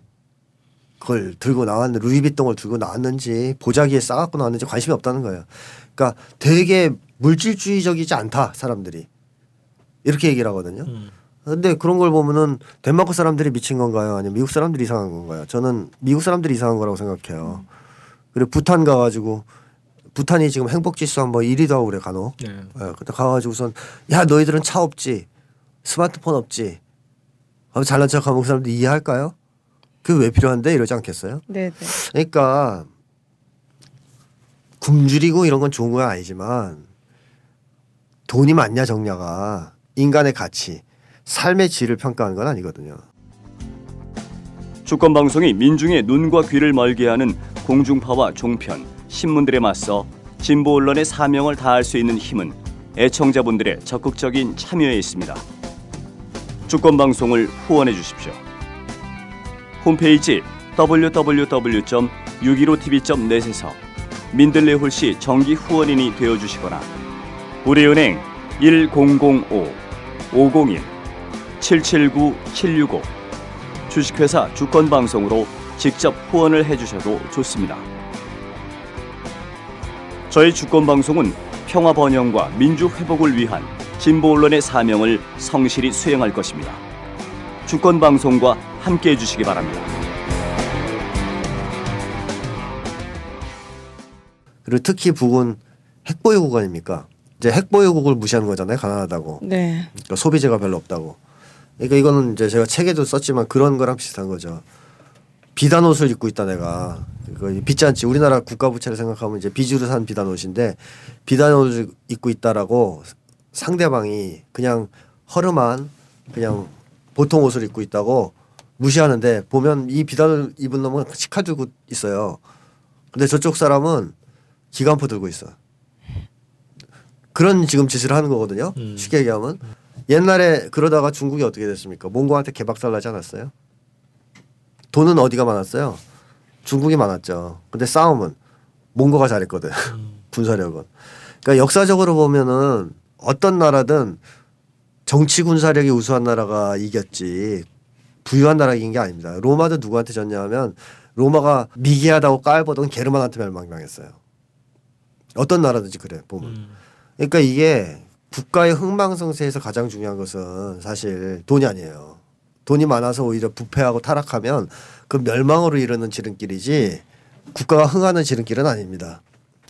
그걸 들고 나왔는데 루이비통을 들고 나왔는지 보자기에 싸갖고 나왔는지 관심이 없다는 거예요. 그러니까 되게 물질주의적이지 않다, 사람들이. 이렇게 얘기를 하거든요. 근데 그런 걸 보면은 덴마크 사람들이 미친 건가요? 아니면 미국 사람들이 이상한 건가요? 저는 미국 사람들이 이상한 거라고 생각해요. 그리고 부탄 가가지고 부탄이 지금 행복 지수 한번 1위도 하고 그래 간혹. 네. 예, 그때 가가지고선 야 너희들은 차 없지, 스마트폰 없지. 잘난 척하면 그 사람들 이해할까요? 그게 왜 필요한데 이러지 않겠어요? 네, 네. 그러니까 굶주리고 이런 건 좋은 건 아니지만 돈이 많냐 적냐가 인간의 가치, 삶의 질을 평가하는 건 아니거든요. 주권 방송이 민중의 눈과 귀를 멀게 하는 공중파와 종편, 신문들에 맞서 진보 언론의 사명을 다할 수 있는 힘은 애청자분들의 적극적인 참여에 있습니다. 주권 방송을 후원해 주십시오. 홈페이지 www.615tv.net에서 민들레 홀씨 정기 후원인이 되어 주시거나 우리은행 1005 501 779 765 주식회사 주권 방송으로 직접 후원을 해 주셔도 좋습니다. 저희 주권 방송은 평화 번영과 민주 회복을 위한 진보 언론의 사명을 성실히 수행할 것입니다. 주권 방송과 함께 해 주시기 바랍니다. 그리고 특히 북은 핵보유국 아닙니까? 이제 핵보유국을 무시하는 거잖아요. 가난하다고. 네. 그러니까 소비재가 별로 없다고. 그러니까 이거는 이제 제가 책에도 썼지만 그런 거랑 비슷한 거죠. 비단 옷을 입고 있다 내가. 그 비짠치 우리나라 국가 부채를 생각하면 이제 비주로 산 비단 옷인데 비단 옷을 입고 있다라고 상대방이 그냥 허름한 그냥 보통 옷을 입고 있다고 무시하는데 보면 이 비단을 입은 놈은 치칼 들고 있어요. 근데 저쪽 사람은 기관포 들고 있어. 그런 지금 짓을 하는 거거든요. 음. 쉽게 얘기하면 옛날에 그러다가 중국이 어떻게 됐습니까? 몽고한테 개박살 나지 않았어요? 돈은 어디가 많았어요? 중국이 많았죠. 근데 싸움은 몽고가 잘했거든. 군사력은. 그러니까 역사적으로 보면은 어떤 나라든 정치 군사력이 우수한 나라가 이겼지 부유한 이긴 게 아닙니다. 로마도 누구한테 졌냐면 로마가 미개하다고 깔보던 게르만한테 멸망당했어요. 어떤 나라든지 그래 보면. 음. 그러니까 이게 국가의 흥망성쇠에서 가장 중요한 것은 사실 돈이 아니에요. 돈이 많아서 오히려 부패하고 타락하면 그 멸망으로 이르는 지름길이지 국가가 흥하는 지름길은 아닙니다.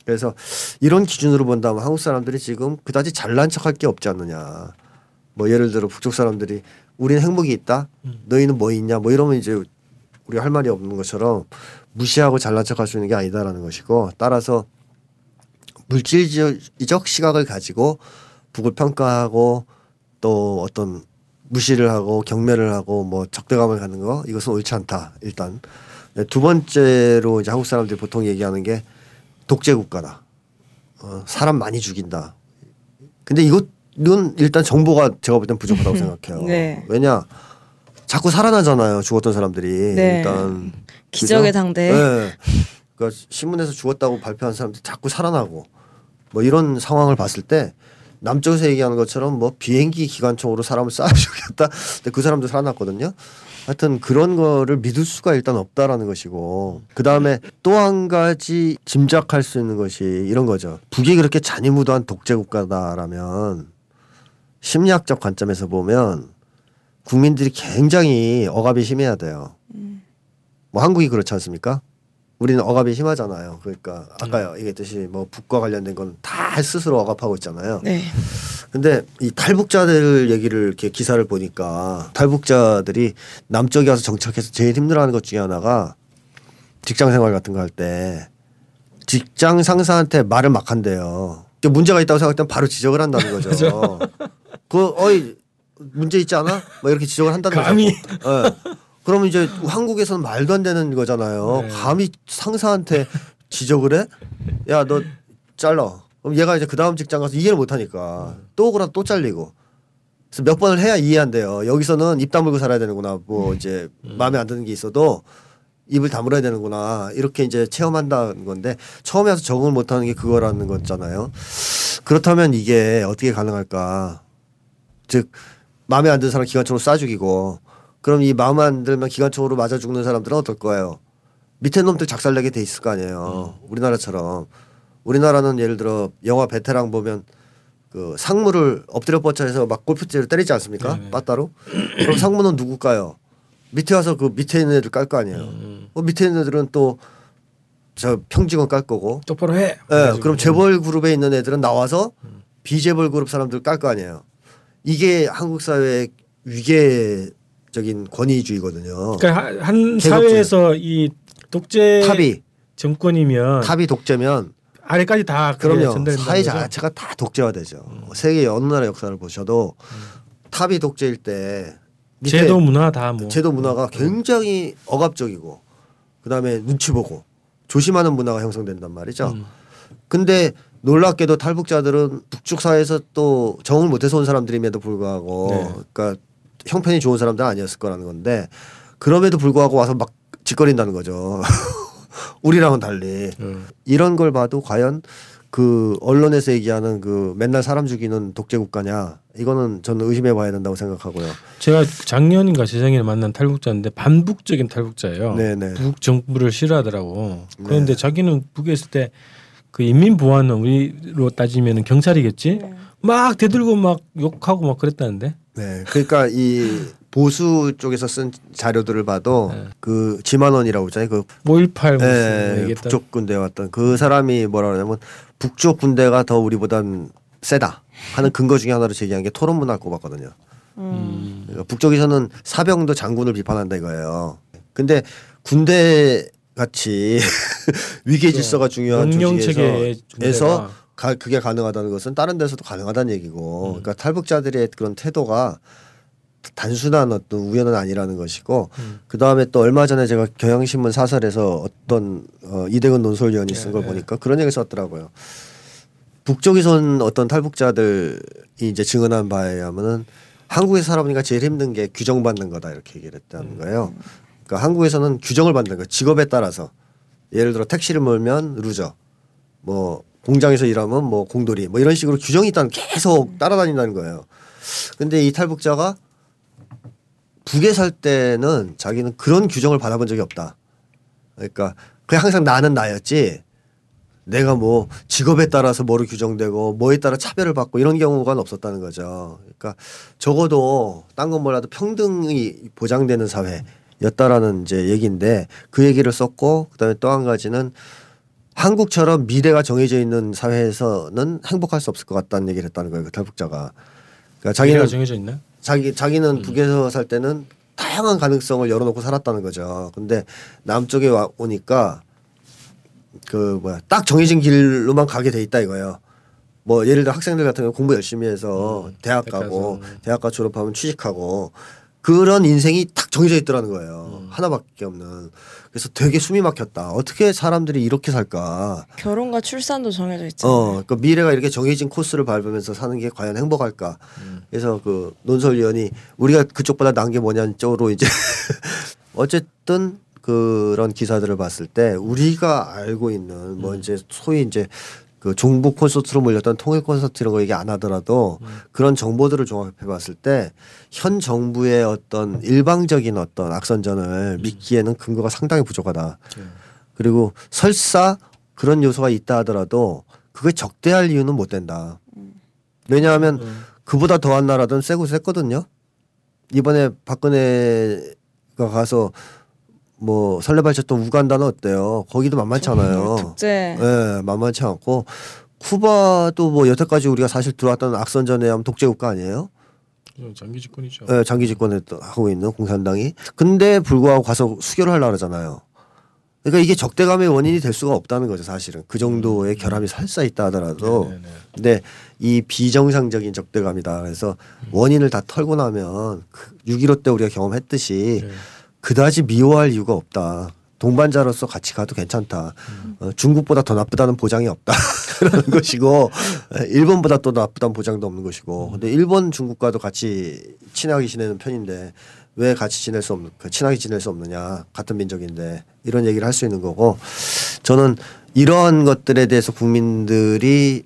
그래서 이런 기준으로 본다면 한국 사람들이 지금 그다지 잘난 척할 게 없지 않느냐. 뭐 예를 들어 북쪽 사람들이 우리는 행복이 있다. 너희는 뭐 있냐. 뭐 이러면 이제 우리 할 말이 없는 것처럼 무시하고 잘난 척할 수 있는 게 아니다라는 것이고 따라서 물질적 시각을 가지고 북을 평가하고 또 어떤 무시를 하고 경멸을 하고 뭐 적대감을 갖는 거 이것은 옳지 않다 일단 네, 두 번째로 이제 한국 사람들이 보통 얘기하는 게 독재 국가다 어, 사람 많이 죽인다 근데 이것 이건 일단 정보가 제가 볼 땐 부족하다고 생각해요 네. 왜냐 자꾸 살아나잖아요 죽었던 사람들이 네. 일단 기적의 그죠? 당대. 네. 그러니까 신문에서 죽었다고 발표한 사람들 자꾸 살아나고 뭐 이런 상황을 봤을 때 남쪽에서 얘기하는 것처럼 뭐 비행기 기관총으로 사람을 쏴 죽였다. 근데 그 사람도 살아났거든요. 하여튼 그런 거를 믿을 수가 일단 없다라는 것이고 그 다음에 또 한 가지 짐작할 수 있는 것이 이런 거죠. 북이 그렇게 잔인무도한 독재 국가다라면 심리학적 관점에서 보면 국민들이 굉장히 억압이 심해야 돼요. 뭐 한국이 그렇지 않습니까? 우리는 억압이 심하잖아요. 그러니까 아까요 얘기했듯이 뭐 북과 관련된 건 다 스스로 억압하고 있잖아요. 네. 근데 이 탈북자들 얘기를 이렇게 기사를 보니까 탈북자들이 남쪽에 와서 정착해서 제일 힘들어하는 것 중에 하나가 직장 생활 같은 거 할 때 직장 상사한테 말을 막 한대요. 문제가 있다고 생각할 땐 바로 지적을 한다는 거죠. 그 어이 문제 있지 않아? 뭐 이렇게 지적을 한다는 거죠. 감히. 예. 그러면 이제 한국에서는 말도 안 되는 거잖아요. 네. 감히 상사한테 지적을 해? 야 너 잘라. 그럼 얘가 이제 그 다음 직장 가서 이해를 못 하니까 또 오거나 또 잘리고. 그래서 몇 번을 해야 이해한대요. 여기서는 입 다물고 살아야 되는구나. 뭐 이제 마음에 안 드는 게 있어도 입을 다물어야 되는구나. 이렇게 이제 체험한다는 건데 처음에 와서 적응을 못 하는 게 그거라는 거잖아요. 그렇다면 이게 어떻게 가능할까? 즉 마음에 안 드는 사람 기관총으로 쏴 죽이고 그럼 이 마음 안 들면 기관총으로 맞아 죽는 사람들은 어떨 거예요? 밑에 놈들 작살내게 돼 있을 거 아니에요. 우리나라처럼 우리나라는 예를 들어 영화 베테랑 보면 그 상무를 엎드려 뻗쳐해서 막 골프채로 때리지 않습니까? 네네. 빠따로. 그럼 상무는 누굴까요? 밑에 와서 그 밑에 있는 애들 깔 거 아니에요. 그 밑에 있는 애들은 또 저 평직원 깔 거고. 똑바로 해. 예, 그래가지고. 그럼 재벌 그룹에 있는 애들은 나와서 비재벌 그룹 사람들 깔 거 아니에요. 이게 한국 사회의 위계적인 권위주의거든요. 그러니까 한-. 사회에서 이 독재 탑이 정권이면 탑이 독재면 아래까지 다 그럼요. 사회? 자체가 다 독재화되죠. 세계 어느 나라 역사를 보셔도 탑이 독재일 때 제도 문화 다 뭐. 제도 문화가 굉장히 억압적이고 그다음에 눈치 보고 조심하는 문화가 형성된단 말이죠. 음. 근데 놀랍게도 탈북자들은 북쪽 사회에서 또 적응을 못해서 온 사람들임에도 불구하고 네. 그러니까 형편이 좋은 사람들 은 아니었을 거라는 건데 그럼에도 불구하고 와서 막 짓거린다는 거죠. 우리랑은 달리 음. 이런 걸 봐도 과연 그 언론에서 얘기하는 그 맨날 사람 죽이는 독재 국가냐 이거는 저는 의심해 봐야 된다고 생각하고요. 제가 작년인가 재작년에 만난 탈북자인데 반북적인 탈북자예요. 네네. 북 정부를 싫어하더라고. 그런데 네. 자기는 북에 있을 때 그 인민보안은 우리로 따지면 경찰이겠지. 막 대들고 막 욕하고 막 그랬다는데. 네, 그러니까 이 보수 쪽에서 쓴 자료들을 봐도 그 지만원이라고 있잖아요. 그5.18 무슨 예, 얘기했던. 북쪽 군대에 왔던 그 사람이 뭐라 그러냐면 북쪽 군대가 더 우리보단 세다 하는 근거 중에 하나로 제기한 게 토론 문화를 꼽았거든요. 음. 그러니까 북쪽에서는 사병도 장군을 비판한다 이거예요. 근데 군대 같이 위계 질서가 중요한 조직에서. 가, 그게 가능하다는 것은 다른 데서도 가능하다는 얘기고, 그러니까 탈북자들의 그런 태도가 단순한 어떤 우연은 아니라는 것이고, 그 다음에 또 얼마 전에 제가 경향신문 사설에서 어떤 어, 이대근 논설위원이 쓴걸 네. 보니까 그런 얘기를 썼더라고요. 북쪽에서 온 어떤 탈북자들이 이제 증언한 바에 의하면은 한국에서 살아보니까 제일 힘든 게 규정받는 거다 이렇게 얘기를 했다는 거예요. 그러니까 한국에서는 규정을 받는 거예요. 직업에 따라서 예를 들어 택시를 몰면 loser, 뭐 공장에서 일하면 뭐 공돌이, 뭐 이런 식으로 규정이 일단 계속 따라다닌다는 거예요. 근데 이 탈북자가 북에 살 때는 자기는 그런 규정을 받아본 적이 없다. 그러니까 그냥 항상 나는 나였지 내가 뭐 직업에 따라서 뭐로 규정되고 뭐에 따라 차별을 받고 이런 경우가 없었다는 거죠. 그러니까 적어도 딴 건 몰라도 평등이 보장되는 사회 였다라는 이제 얘기인데 그 얘기를 썼고 그다음에 또 한 가지는 한국처럼 미래가 정해져 있는 사회에서는 행복할 수 없을 것 같다는 얘기를 했다는 거예요. 그 탈북자가. 그러니까 자기는 정해져 있나? 자기 자기는 북에서 살 때는 다양한 가능성을 열어놓고 살았다는 거죠. 근데 남쪽에 와 오니까 그 뭐야 딱 정해진 길로만 가게 돼 있다 이거예요. 뭐 예를 들어 학생들 같은 경우 공부 열심히 해서 대학 대학 가고. 대학 가 졸업하면 취직하고 그런 인생이 딱 정해져 있더라는 거예요. 하나밖에 없는. 그래서 되게 숨이 막혔다. 어떻게 사람들이 이렇게 살까? 결혼과 출산도 정해져 있잖아요. 어, 그 미래가 이렇게 정해진 코스를 밟으면서 사는 게 과연 행복할까? 그래서 그 논설위원이 우리가 그쪽보다 난 게 뭐냐는 쪽으로 이제 어쨌든 그런 기사들을 봤을 때 우리가 알고 있는 뭐 이제 소위 이제 그 종북 콘서트로 몰렸던 통일 콘서트 이런 거 얘기 안 하더라도 그런 정보들을 종합해 봤을 때 현 정부의 어떤 일방적인 어떤 악선전을 믿기에는 근거가 상당히 부족하다. 그리고 설사 그런 요소가 있다 하더라도 그게 적대할 이유는 못 된다. 왜냐하면 그보다 더한 나라든 세고 셌거든요. 이번에 박근혜가 가서 뭐 설레발쳤던 우간다는 어때요? 거기도 만만치 않아요. 독재. 예, 만만치 않고 쿠바도 뭐 여태까지 우리가 사실 들어왔던 악선전에 하면 독재 국가 아니에요? 장기 집권이죠. 예, 장기 집권을 또 하고 있는 공산당이. 근데 불구하고 가서 수교를 하려고 그러잖아요. 그러니까 이게 적대감의 원인이 될 수가 없다는 거죠, 사실은. 그 정도의 결함이 설사 있다 하더라도. 네네네. 근데 이 비정상적인 적대감이다. 그래서 원인을 다 털고 나면 그6.15 때 우리가 경험했듯이 네. 그다지 미워할 이유가 없다. 동반자로서 같이 가도 괜찮다. 어, 중국보다 더 나쁘다는 보장이 없다. 그런 것이고 에, 일본보다 또 나쁘다는 보장도 없는 것이고. 근데 일본 중국과도 같이 친하게 지내는 편인데 왜 같이 지낼 수 없는 그 친하게 지낼 수 없느냐 같은 민족인데 이런 얘기를 할 수 있는 거고 저는 이러한 것들에 대해서 국민들이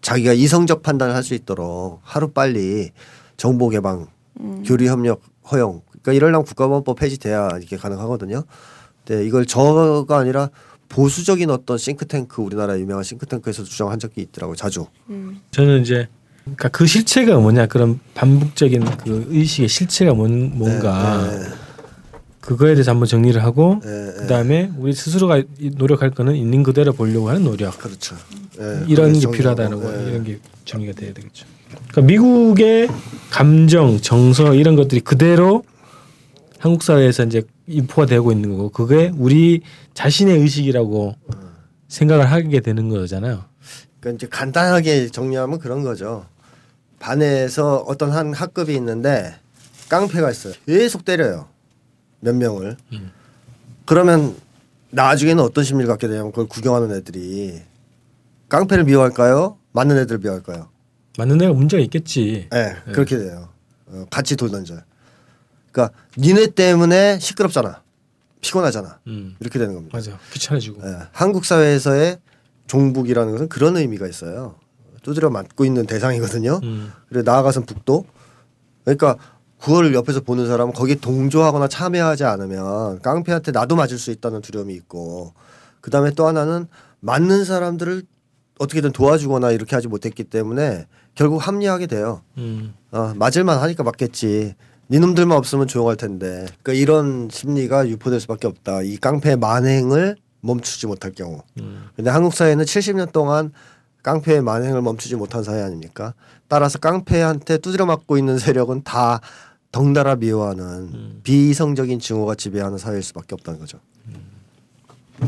자기가 이성적 판단을 할 수 있도록 하루 빨리 정보 개방, 교류 협력 허용. 그러니까 이러려면 국가보안법 폐지돼야 이게 가능하거든요. 근데 이걸 저가 아니라 보수적인 어떤 싱크탱크 우리나라 유명한 싱크탱크에서 주장한 적이 있더라고요. 자주. 저는 이제 그러니까 그 실체가 뭐냐 그런 반복적인 그 의식의 실체가 뭔, 뭔가 네, 네. 그거에 대해서 한번 정리를 하고 네, 네. 그다음에 우리 스스로가 이- 노력할 거는 있는 그대로 보려고 하는 노력 그렇죠. 예, 이런 게 필요하다는 거 예. 이런 게 정리가 돼야 되겠죠. 그러니까 미국의 감정, 정서 이런 것들이 그대로 한국 사회에서 이제 인포가 되고 있는 거고 그게 우리 자신의 의식이라고 생각을 하게 되는 거잖아요. 그러니까 이제 간단하게 정리하면 그런 거죠. 반에서 어떤 한 학급이 있는데 깡패가 있어요. 계속 때려요. 몇 명을. 그러면 나중에는 어떤 심리를 갖게 되냐면 그걸 구경하는 애들이 깡패를 미워할까요? 맞는 애들 미워할까요? 맞는 애가 문제가 있겠지. 네, 그렇게 돼요. 어, 같이 돌 던져요. 그러니까 니네 때문에 시끄럽잖아. 피곤하잖아. 음. 이렇게 되는 겁니다. 맞아. 귀찮아지고. 예, 한국 사회에서의 종북이라는 것은 그런 의미가 있어요. 두드려 맞고 있는 대상이거든요. 음. 그리고 나아가선 북도. 그러니까 그거를 옆에서 보는 사람은 거기에 동조하거나 참여하지 않으면 깡패한테 나도 맞을 수 있다는 두려움이 있고 그다음에 또 하나는 맞는 사람들을 어떻게든 도와주거나 이렇게 하지 못했기 때문에 결국 합리하게 돼요. 음. 어, 맞을만 하니까 맞겠지. 니놈들만 없으면 조용할 텐데. 그러니까 이런 심리가 유포될 수밖에 없다. 이 깡패의 만행을 멈추지 못할 경우. 음. 근데 한국 사회는 70년 동안 깡패의 만행을 멈추지 못한 사회 아닙니까? 따라서 깡패한테 두드려 맞고 있는 세력은 다 덩달아 미워하는 음. 비이성적인 증오가 지배하는 사회일 수밖에 없다는 거죠.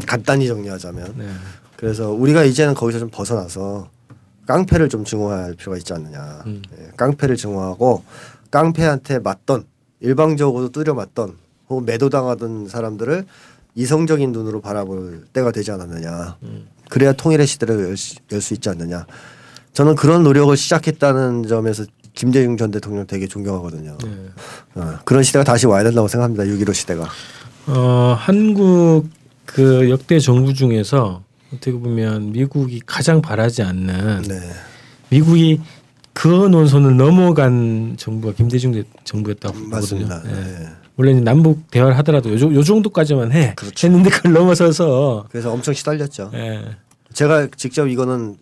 간단히 정리하자면. 네. 그래서 우리가 이제는 거기서 좀 벗어나서 깡패를 좀 증오할 필요가 있지 않느냐. 음. 예, 깡패를 증오하고 깡패한테 맞던 일방적으로 두드려 맞던 혹은 매도당하던 사람들을 이성적인 눈으로 바라볼 때가 되지 않았느냐. 음. 그래야 통일의 시대를 열 수 있지 않느냐. 저는 그런 노력을 시작했다는 점에서 김대중 전 대통령 되게 존경하거든요. 네. 어, 그런 시대가 다시 와야 된다고 생각합니다. 6.15 시대가. 어, 한국 그 역대 정부 중에서 어떻게 보면 미국이 가장 바라지 않는 네. 미국이 그 논선을 넘어간 정부가 김대중 대- 정부였다고 보거든요. 맞습니다. 예. 네. 원래 이제 남북 대화를 하더라도 요, 정- 요 정도까지만 해 그렇죠. 했는데 그걸 넘어서서 그래서 엄청 시달렸죠. 예. 제가 직접 이거는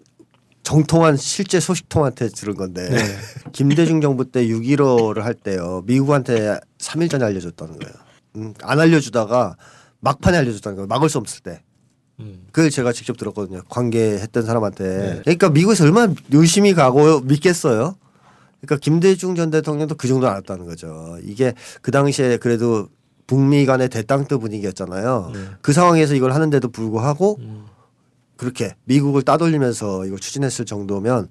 정통한 실제 소식통한테 들은 건데 김대중 정부 때 6.15를 할 때요 미국한테 3일 전에 알려줬다는 거예요. 음, 안 알려주다가 막판에 알려줬다는 거예요. 막을 수 없을 때. 음. 그걸 제가 직접 들었거든요. 관계했던 사람한테. 그러니까 미국에서 얼마나 열심히 가고 믿겠어요. 그러니까 김대중 전 대통령도 그 정도 알았다는 거죠. 이게 그 당시에 그래도 북미 간의 대땅뜨 분위기였잖아요. 그 상황에서 이걸 하는데도 불구하고 그렇게 미국을 따돌리면서 이걸 추진했을 정도면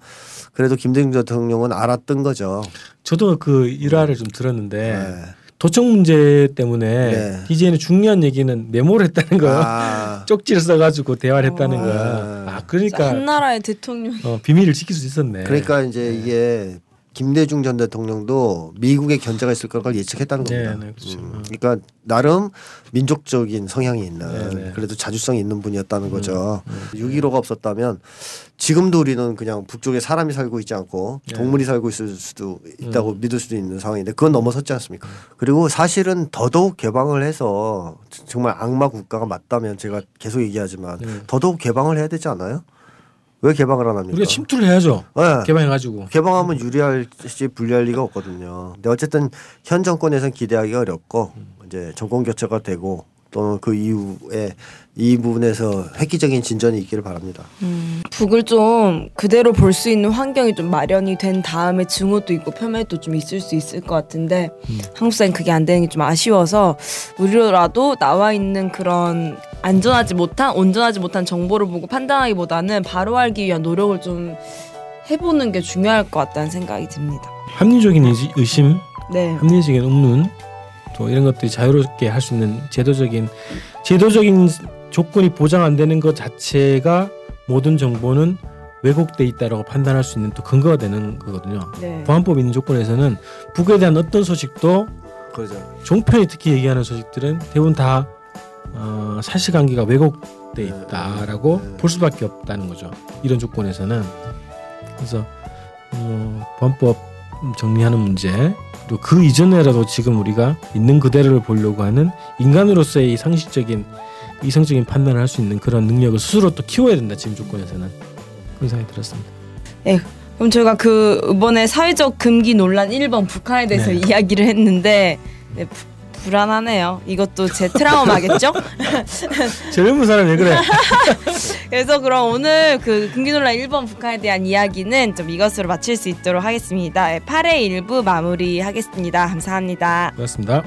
그래도 김대중 대통령은 알았던 거죠. 저도 그 일화를 좀 들었는데 네. 도청 문제 때문에 네. DJ는 중요한 얘기는 메모를 했다는 거야. 아, 쪽지를 써가지고 대화를 했다는 어. 거야. 아 그러니까 한 나라의 대통령. 어, 비밀을 지킬 수 있었네. 그러니까 이제 이게 김대중 전 대통령도 미국의 견제가 있을 걸 예측했다는 네, 겁니다. 네, 그렇죠. 음, 그러니까 나름 민족적인 성향이 있는 네, 음, 네. 그래도 자주성이 있는 분이었다는 거죠. 6.15가 없었다면 지금도 우리는 그냥 북쪽에 사람이 살고 있지 않고 네. 동물이 살고 있을 수도 있다고 음. 믿을 수도 있는 상황인데 그건 넘어섰지 않습니까? 그리고 사실은 더더욱 개방을 해서 정말 악마 국가가 맞다면 제가 계속 얘기하지만 네. 더더욱 개방을 해야 되지 않아요? 왜 개방을 안 합니까? 우리가 침투를 해야죠. 네. 개방해가지고. 개방하면 유리할지 불리할 리가 없거든요. 근데 어쨌든 현 정권에서는 기대하기 어렵고 이제 정권 교체가 되고 또는 그 이후에 이 부분에서 획기적인 진전이 있기를 바랍니다. 북을 좀 그대로 볼 수 있는 환경이 좀 마련이 된 다음에 증오도 있고 폄훼도 좀 있을 수 있을 것 같은데 한국 사회는 그게 안 되는 게 좀 아쉬워서 우리라도 나와 있는 그런 안전하지 못한 온전하지 못한 정보를 보고 판단하기보다는 바로 알기 위한 노력을 좀 해보는 게 중요할 것 같다는 생각이 듭니다. 합리적인 의심, 네. 합리적인 의문, 또 이런 것들이 자유롭게 할 수 있는 제도적인 제도적인 조건이 보장 안 되는 것 자체가 모든 정보는 왜곡돼 있다라고 판단할 수 있는 또 근거가 되는 거거든요. 네. 보안법 있는 조건에서는 북에 대한 어떤 소식도 그렇죠. 종편이 특히 얘기하는 소식들은 대부분 다 어, 사실관계가 왜곡돼 있다라고 네. 볼 수밖에 없다는 거죠. 이런 조건에서는 그래서 어, 보안법 정리하는 문제 그리고 그 이전에라도 지금 우리가 있는 그대로를 보려고 하는 인간으로서의 이 상식적인 이성적인 판단을 할 수 있는 그런 능력을 스스로 또 키워야 된다 지금 조건에서는 그런 생각이 들었습니다. 그럼 저희가 그 이번에 사회적 금기 논란 1번 북한에 대해서 네. 이야기를 했는데 네, 부- 불안하네요. 이것도 제 트라우마겠죠? 젊은 사람 왜 그래? 그래서 그럼 오늘 그 금기 논란 1번 북한에 대한 이야기는 좀 이것으로 마칠 수 있도록 하겠습니다. 8회 1부 마무리하겠습니다. 감사합니다. 고맙습니다.